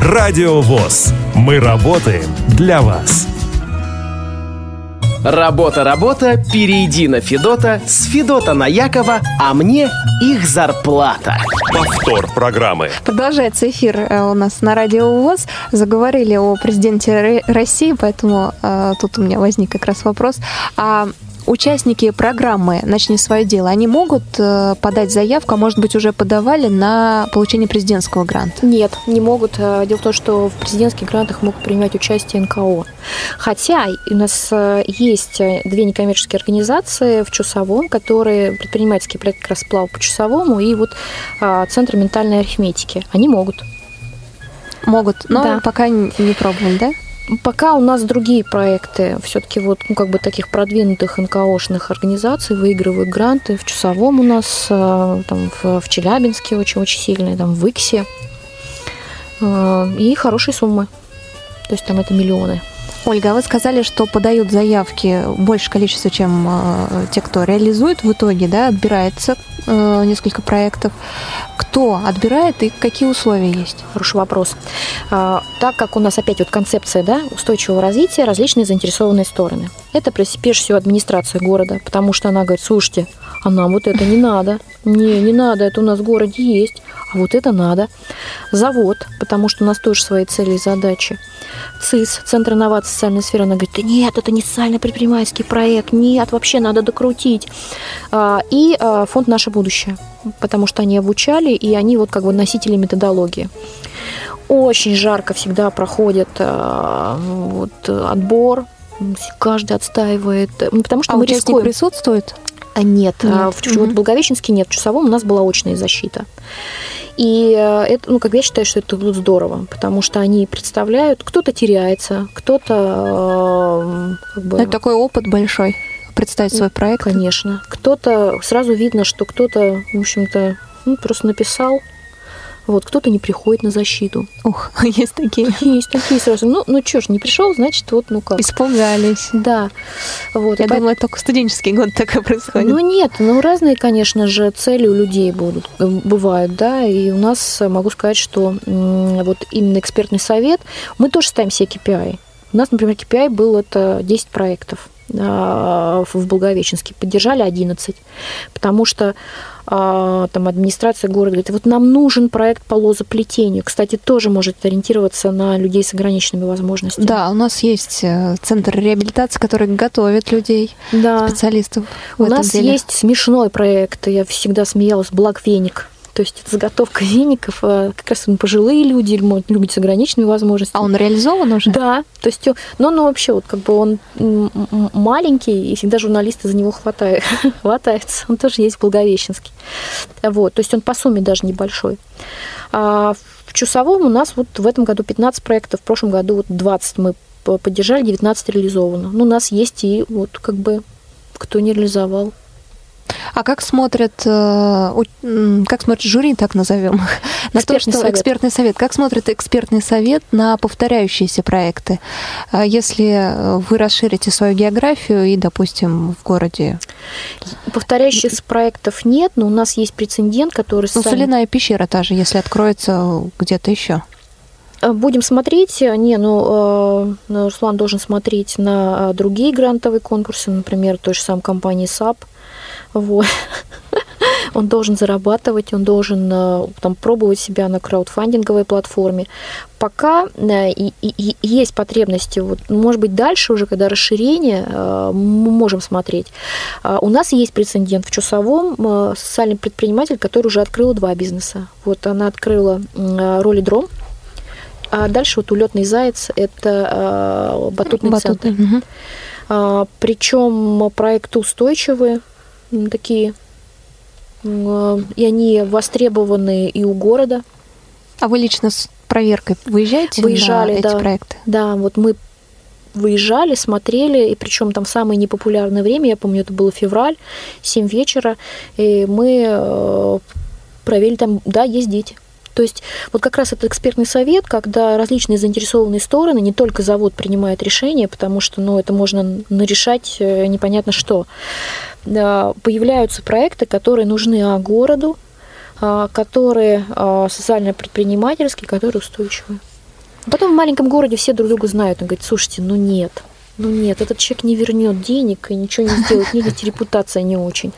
Радио ВОЗ. Мы работаем для вас. Работа, работа, перейди на Федота, с Федота на Якова, а мне их зарплата. Повтор программы. Продолжается эфир э, у нас на радио ВОЗ. Заговорили о президенте России, поэтому э, тут у меня возник как раз вопрос. А участники программы «Начни свое дело», они могут э, подать заявку, а может быть уже подавали на получение президентского гранта? Нет, не могут. Э, дело в том, что в президентских грантах могут принимать участие НКО. Хотя у нас э, есть две некоммерческие организации в Чусовом, которые предпринимательский проект как раз сплав по Чусовому и вот Центр ментальной арифметики. Они могут. Могут, но да. пока не пробовали, да? Пока у нас другие проекты, все-таки вот, ну, как бы таких продвинутых НКОшных организаций выигрывают гранты. В Чусовом у нас, э, там, в, Челябинске очень-очень сильные, там, в Иксе. Э, и хорошие суммы. То есть там это миллионы. Ольга, а вы сказали, что подают заявки больше количества, чем э, те, кто реализует в итоге, да, отбирается э, несколько проектов. Кто отбирает и какие условия есть? Хороший вопрос. А, так как у нас опять вот концепция да, устойчивого развития, различные заинтересованные стороны. Это прежде всего администрация города, потому что она говорит, слушайте, а нам вот это не надо. Не, не надо, это у нас в городе есть, а вот это надо. Завод, потому что у нас тоже свои цели и задачи. ЦИС, Центр инноваций социальной сферы, она говорит, нет, это не социально-предпринимательский проект, нет, вообще надо докрутить. А, и а, фонд «Наше будущее», потому что они обучали, и они вот как бы носители методологии. Очень жарко всегда проходит а, вот, отбор, каждый отстаивает, ну, потому что а мы участник рискуем. присутствует? Нет, нет. в, угу. в Благовещенске нет, в Часовом у нас была очная защита. И э, это, ну, как я считаю, что это будет здорово, потому что они представляют, кто-то теряется, кто-то э, как бы... Это такой опыт большой представить свой проект. Конечно. Кто-то, сразу видно, что кто-то, в общем-то, ну, просто написал, вот, кто-то не приходит на защиту. Ух, есть такие. Есть такие сразу. Ну, ну что ж, не пришел, значит, вот, ну как. Испугались. Да. Вот. Я по... думала, только студенческий год такое происходит. Ну нет, ну разные, конечно же, цели у людей будут, э, бывают, да, и у нас, э, могу сказать, что вот именно экспертный совет, мы тоже ставим себе KPI. У нас, например, KPI был это 10 проектов в Благовещенске, поддержали 11, потому что а, там администрация города говорит, вот нам нужен проект по лозоплетению. Кстати, тоже может ориентироваться на людей с ограниченными возможностями. Да, у нас есть э, центр реабилитации, который готовит людей, да. специалистов. У нас деле. есть смешной проект, я всегда смеялась, Благ Веник то есть это заготовка веников, а как раз пожилые люди, люди с ограниченными возможностями. А он реализован уже? Да, то есть, но он вообще вот как бы он маленький, и всегда журналисты за него хватают, хватаются. Он тоже есть в Благовещенске. Вот, то есть он по сумме даже небольшой. А в Чусовом у нас вот в этом году 15 проектов, в прошлом году вот 20 мы поддержали, 19 реализовано. Ну, у нас есть и вот как бы кто не реализовал. А как смотрят, э, как смотрит жюри, так назовем, на то, что совет. экспертный совет, как смотрит экспертный совет на повторяющиеся проекты? А если вы расширите свою географию и, допустим, в городе... Повторяющихся проектов нет, но у нас есть прецедент, который... Ну, сами... соляная пещера та же, если откроется где-то еще. Э, будем смотреть. Не, ну, э, Руслан должен смотреть на другие грантовые конкурсы, например, той же самой компании SAP. Вот. Он должен зарабатывать, он должен э, там, пробовать себя на краудфандинговой платформе. Пока э, и, и, и есть потребности, вот, может быть, дальше уже, когда расширение, э, мы можем смотреть. А у нас есть прецедент в Чусовом, социальный предприниматель, который уже открыл два бизнеса. Вот она открыла роллердром, а дальше вот улетный заяц это батутный, батутный. центр. Угу. А, причем проекты устойчивые, такие, и они востребованы и у города. А вы лично с проверкой выезжаете Выезжали, на эти да. проекты? Да, вот мы выезжали, смотрели, и причем там самое непопулярное время, я помню, это было февраль, 7 вечера, и мы э, провели там, да, есть дети. То есть вот как раз этот экспертный совет, когда различные заинтересованные стороны, не только завод принимает решение, потому что ну, это можно нарешать э, непонятно что. Появляются проекты, которые нужны а, городу, а, которые а, социально-предпринимательские, которые устойчивые. Потом в маленьком городе все друг друга знают. Он говорит, слушайте, ну нет, Ну нет, этот человек не вернет денег и ничего не сделает, не ведь репутация не очень.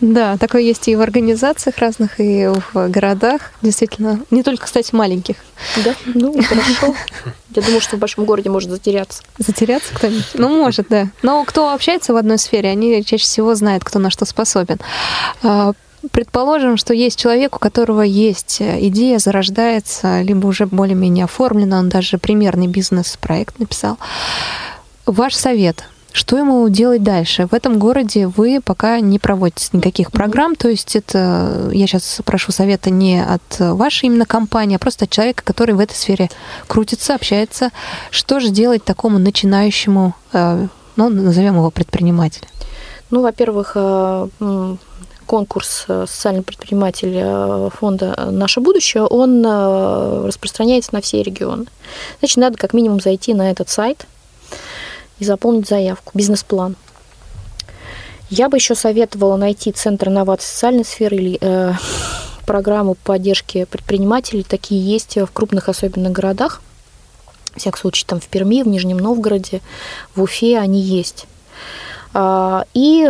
Да, такое есть и в организациях разных, и в городах, действительно. Не только, кстати, маленьких. Да, ну хорошо. Я думаю, что в большом городе может затеряться. Затеряться кто-нибудь? Ну, может, да. Но кто общается в одной сфере, они чаще всего знают, кто на что способен. А, предположим, что есть человек, у которого есть идея, зарождается, либо уже более-менее оформлена, он даже примерный бизнес-проект написал. Ваш совет – что ему делать дальше? В этом городе вы пока не проводите никаких программ, то есть это, я сейчас прошу совета не от вашей именно компании, а просто от человека, который в этой сфере крутится, общается. Что же делать такому начинающему, э, ну, назовем его предпринимателем? Ну, во-первых, э, конкурс э, «Социальный предприниматель» фонда «Наше будущее», он распространяется на все регионы. Значит, надо как минимум зайти на этот сайт – и заполнить заявку, бизнес-план. Я бы еще советовала найти Центр инноваций социальной сферы или э, программу поддержки предпринимателей. Такие есть в крупных особенно городах. В всяком случае, там в Перми, в Нижнем Новгороде, в Уфе они есть. А, и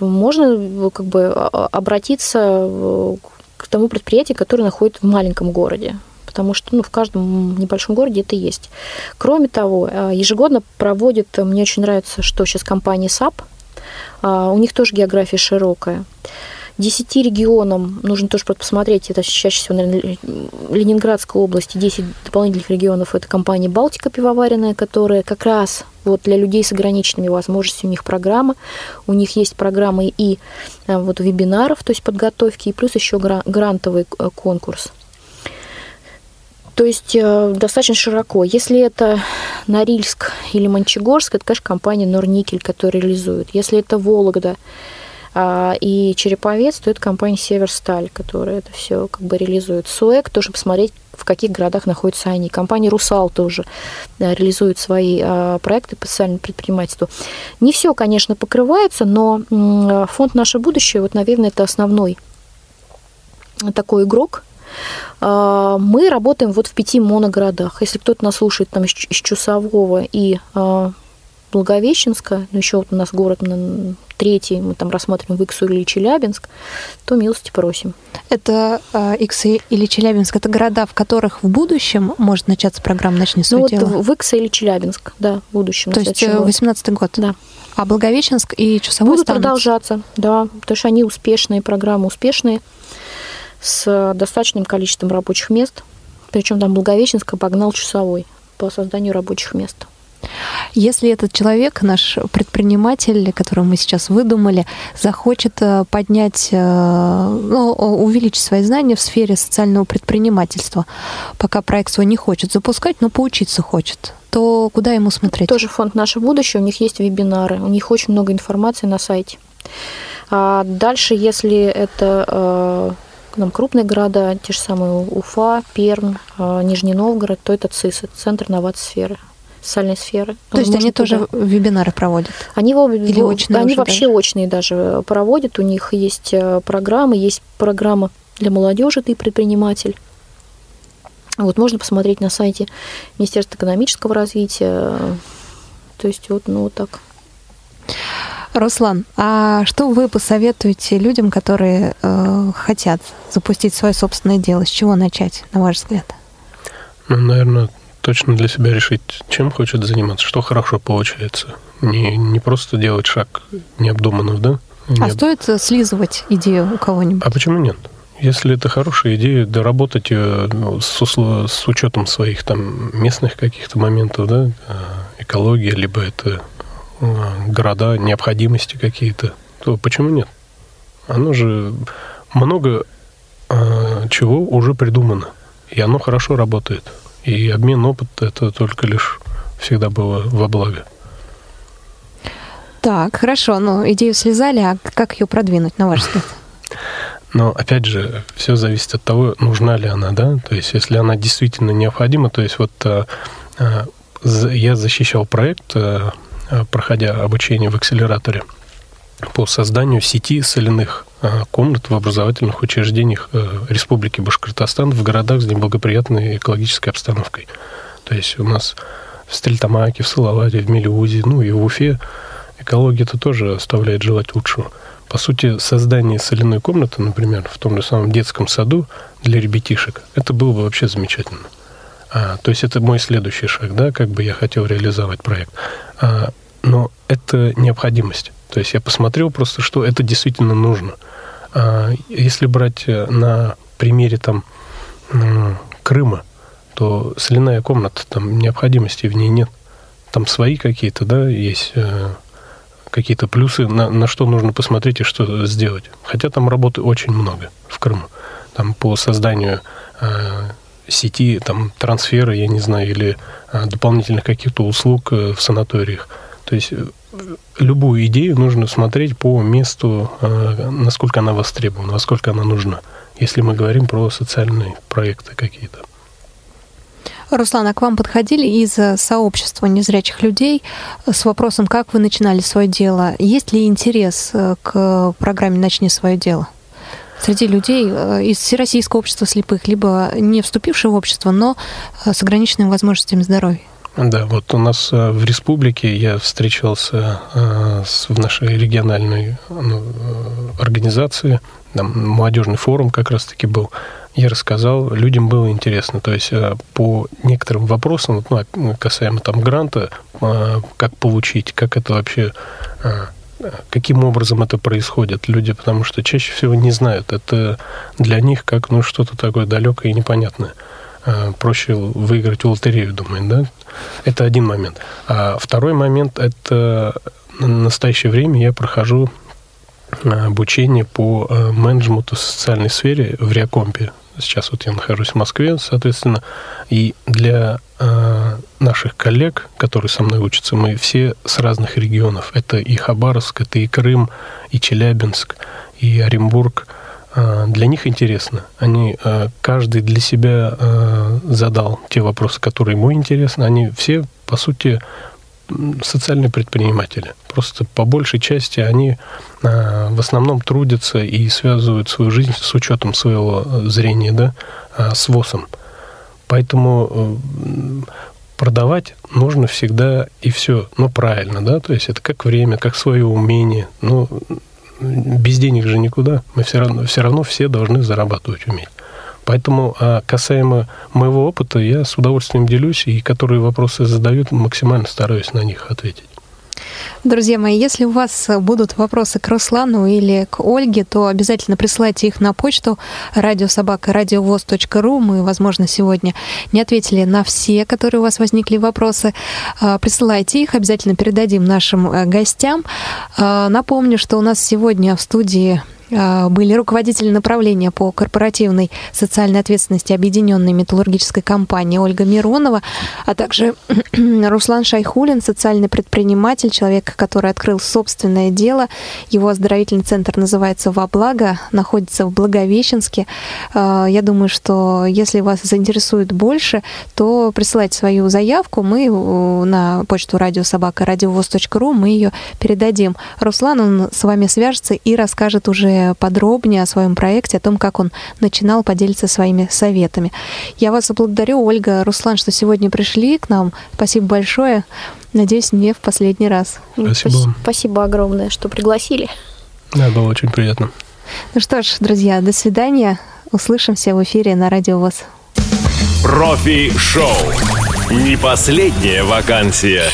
можно как бы обратиться э, к тому предприятию, которое находится в маленьком городе потому что ну, в каждом небольшом городе это есть. Кроме того, э, ежегодно проводит, э, мне очень нравится, что сейчас компания SAP, э, у них тоже география широкая. Десяти регионам нужно тоже посмотреть, это чаще всего, наверное, Ленинградской области, 10 дополнительных регионов, это компания «Балтика» пивоваренная, которая как раз вот для людей с ограниченными возможностями, у них программа, у них есть программы и вот вебинаров, то есть подготовки, и плюс еще грантовый конкурс. То есть э, достаточно широко. Если это Норильск или Мончегорск, это, конечно, компания Норникель, которая реализует. Если это Вологда а, и Череповец, то это компания Северсталь, которая это все как бы реализует. СУЭК тоже посмотреть, в каких городах находятся они. Компания Русал тоже да, реализует свои а, проекты по социальному предпринимательству. Не все, конечно, покрывается, но фонд «Наше будущее», вот, наверное, это основной такой игрок, мы работаем вот в пяти моногородах. Если кто-то нас слушает там из Чусового и а, Благовещенска, ну еще вот у нас город третий, мы там рассматриваем в Иксу или Челябинск, то милости просим. Это э, Иксы или Челябинск, это города, в которых в будущем может начаться программа «Начни свое ну, дело»? вот в Икса или Челябинск, да, в будущем. То есть 18 год? Да. А Благовещенск и Чусовой Будут останутся? продолжаться, да, потому что они успешные, программы успешные с достаточным количеством рабочих мест. Причем там Благовещенск обогнал часовой по созданию рабочих мест. Если этот человек, наш предприниматель, которого мы сейчас выдумали, захочет э, поднять, э, ну, увеличить свои знания в сфере социального предпринимательства, пока проект свой не хочет запускать, но поучиться хочет, то куда ему смотреть? Тоже фонд «Наше будущее», у них есть вебинары, у них очень много информации на сайте. А дальше, если это э, нам крупные города, те же самые Уфа, Пермь, а, Нижний Новгород, то это ЦИС, это Центр инноваций сферы социальной сферы. То есть они туда. тоже вебинары проводят? Они, Или очные они вообще даже? очные даже проводят. У них есть э, программы, есть программа для молодежи «Ты предприниматель». Вот можно посмотреть на сайте Министерства экономического развития. То есть вот, ну, вот так. Руслан, а что вы посоветуете людям, которые э, хотят запустить свое собственное дело? С чего начать, на ваш взгляд? Ну, наверное, точно для себя решить, чем хочет заниматься, что хорошо получается. Не, не просто делать шаг необдуманно, да? А Необ... стоит слизывать идею у кого-нибудь? А почему нет? Если это хорошая идея, доработать ее ну, с, с учетом своих там местных каких-то моментов, да, э, экология, либо это Э, города, необходимости какие-то, то почему нет? Оно же много э, чего уже придумано, и оно хорошо работает. И обмен опыта это только лишь всегда было во благо. Так, хорошо, но идею слезали, а как ее продвинуть, на ваш взгляд? Но опять же, все зависит от того, нужна ли она, да. То есть, если она действительно необходима, то есть вот э, э, я защищал проект Э, проходя обучение в акселераторе по созданию сети соляных э, комнат в образовательных учреждениях э, Республики Башкортостан в городах с неблагоприятной экологической обстановкой. То есть у нас в Стрельтамаке, в Салавате, в Мелиузе, ну и в Уфе экология-то тоже оставляет желать лучшего. По сути, создание соляной комнаты, например, в том же самом детском саду для ребятишек, это было бы вообще замечательно. А, то есть это мой следующий шаг, да, как бы я хотел реализовать проект. А, но это необходимость. То есть я посмотрел просто, что это действительно нужно. А, если брать э, на примере там Крыма, то соляная комната, там необходимости в ней нет. Там свои какие-то, да, есть э, какие-то плюсы, на, на что нужно посмотреть и что сделать. Хотя там работы очень много в Крыму. Там по созданию э, сети, там трансфера, я не знаю, или дополнительных каких-то услуг в санаториях. То есть э, любую идею нужно смотреть по месту, э, насколько она востребована, насколько она нужна, если мы говорим про социальные проекты какие-то. Руслан, а к вам подходили из э, сообщества незрячих людей с вопросом, как вы начинали свое дело? Есть ли интерес к программе «Начни свое дело»? среди людей из Всероссийского общества слепых, либо не вступивших в общество, но с ограниченными возможностями здоровья? Да, вот у нас в республике я встречался в нашей региональной ну, организации, там молодежный форум как раз-таки был я рассказал, людям было интересно. То есть э, по некоторым вопросам, ну, а, касаемо там гранта, э, как получить, как это вообще, э, каким образом это происходит, люди, потому что чаще всего не знают. Это для них как ну, что-то такое далекое и непонятное. Проще выиграть в лотерею, думаю, да? Это один момент. А второй момент – это на настоящее время я прохожу обучение по менеджменту в социальной сфере в Реакомпе Сейчас вот я нахожусь в Москве, соответственно, и для э, наших коллег, которые со мной учатся, мы все с разных регионов. Это и Хабаровск, это и Крым, и Челябинск, и Оренбург. Э, для них интересно. Они э, каждый для себя э, задал те вопросы, которые ему интересны. Они все, по сути, социальные предприниматели. Просто по большей части они в основном трудятся и связывают свою жизнь с учетом своего зрения, да, с ВОСом. Поэтому продавать нужно всегда и все, но правильно, да, то есть это как время, как свое умение, ну, без денег же никуда, мы все равно, все равно все должны зарабатывать уметь. Поэтому а касаемо моего опыта, я с удовольствием делюсь, и которые вопросы задают, максимально стараюсь на них ответить. Друзья мои, если у вас будут вопросы к Руслану или к Ольге, то обязательно присылайте их на почту радиособака.радиовоз.ру. Мы, возможно, сегодня не ответили на все, которые у вас возникли вопросы. А, присылайте их, обязательно передадим нашим э, гостям. А, напомню, что у нас сегодня в студии были руководители направления по корпоративной социальной ответственности Объединенной металлургической компании Ольга Миронова, а также Руслан Шайхулин, социальный предприниматель, человек, который открыл собственное дело. Его оздоровительный центр называется «Во благо», находится в Благовещенске. А, я думаю, что если вас заинтересует больше, то присылайте свою заявку. Мы на почту радиособака радиовоз.ру мы ее передадим. Руслан, он с вами свяжется и расскажет уже подробнее о своем проекте, о том, как он начинал, поделиться своими советами. Я вас благодарю, Ольга, Руслан, что сегодня пришли к нам. Спасибо большое. Надеюсь, не в последний раз. Спасибо. Спасибо огромное, что пригласили. Да, было очень приятно. Ну что ж, друзья, до свидания. Услышимся в эфире на Радио ВОЗ. Профи-шоу. Не последняя вакансия.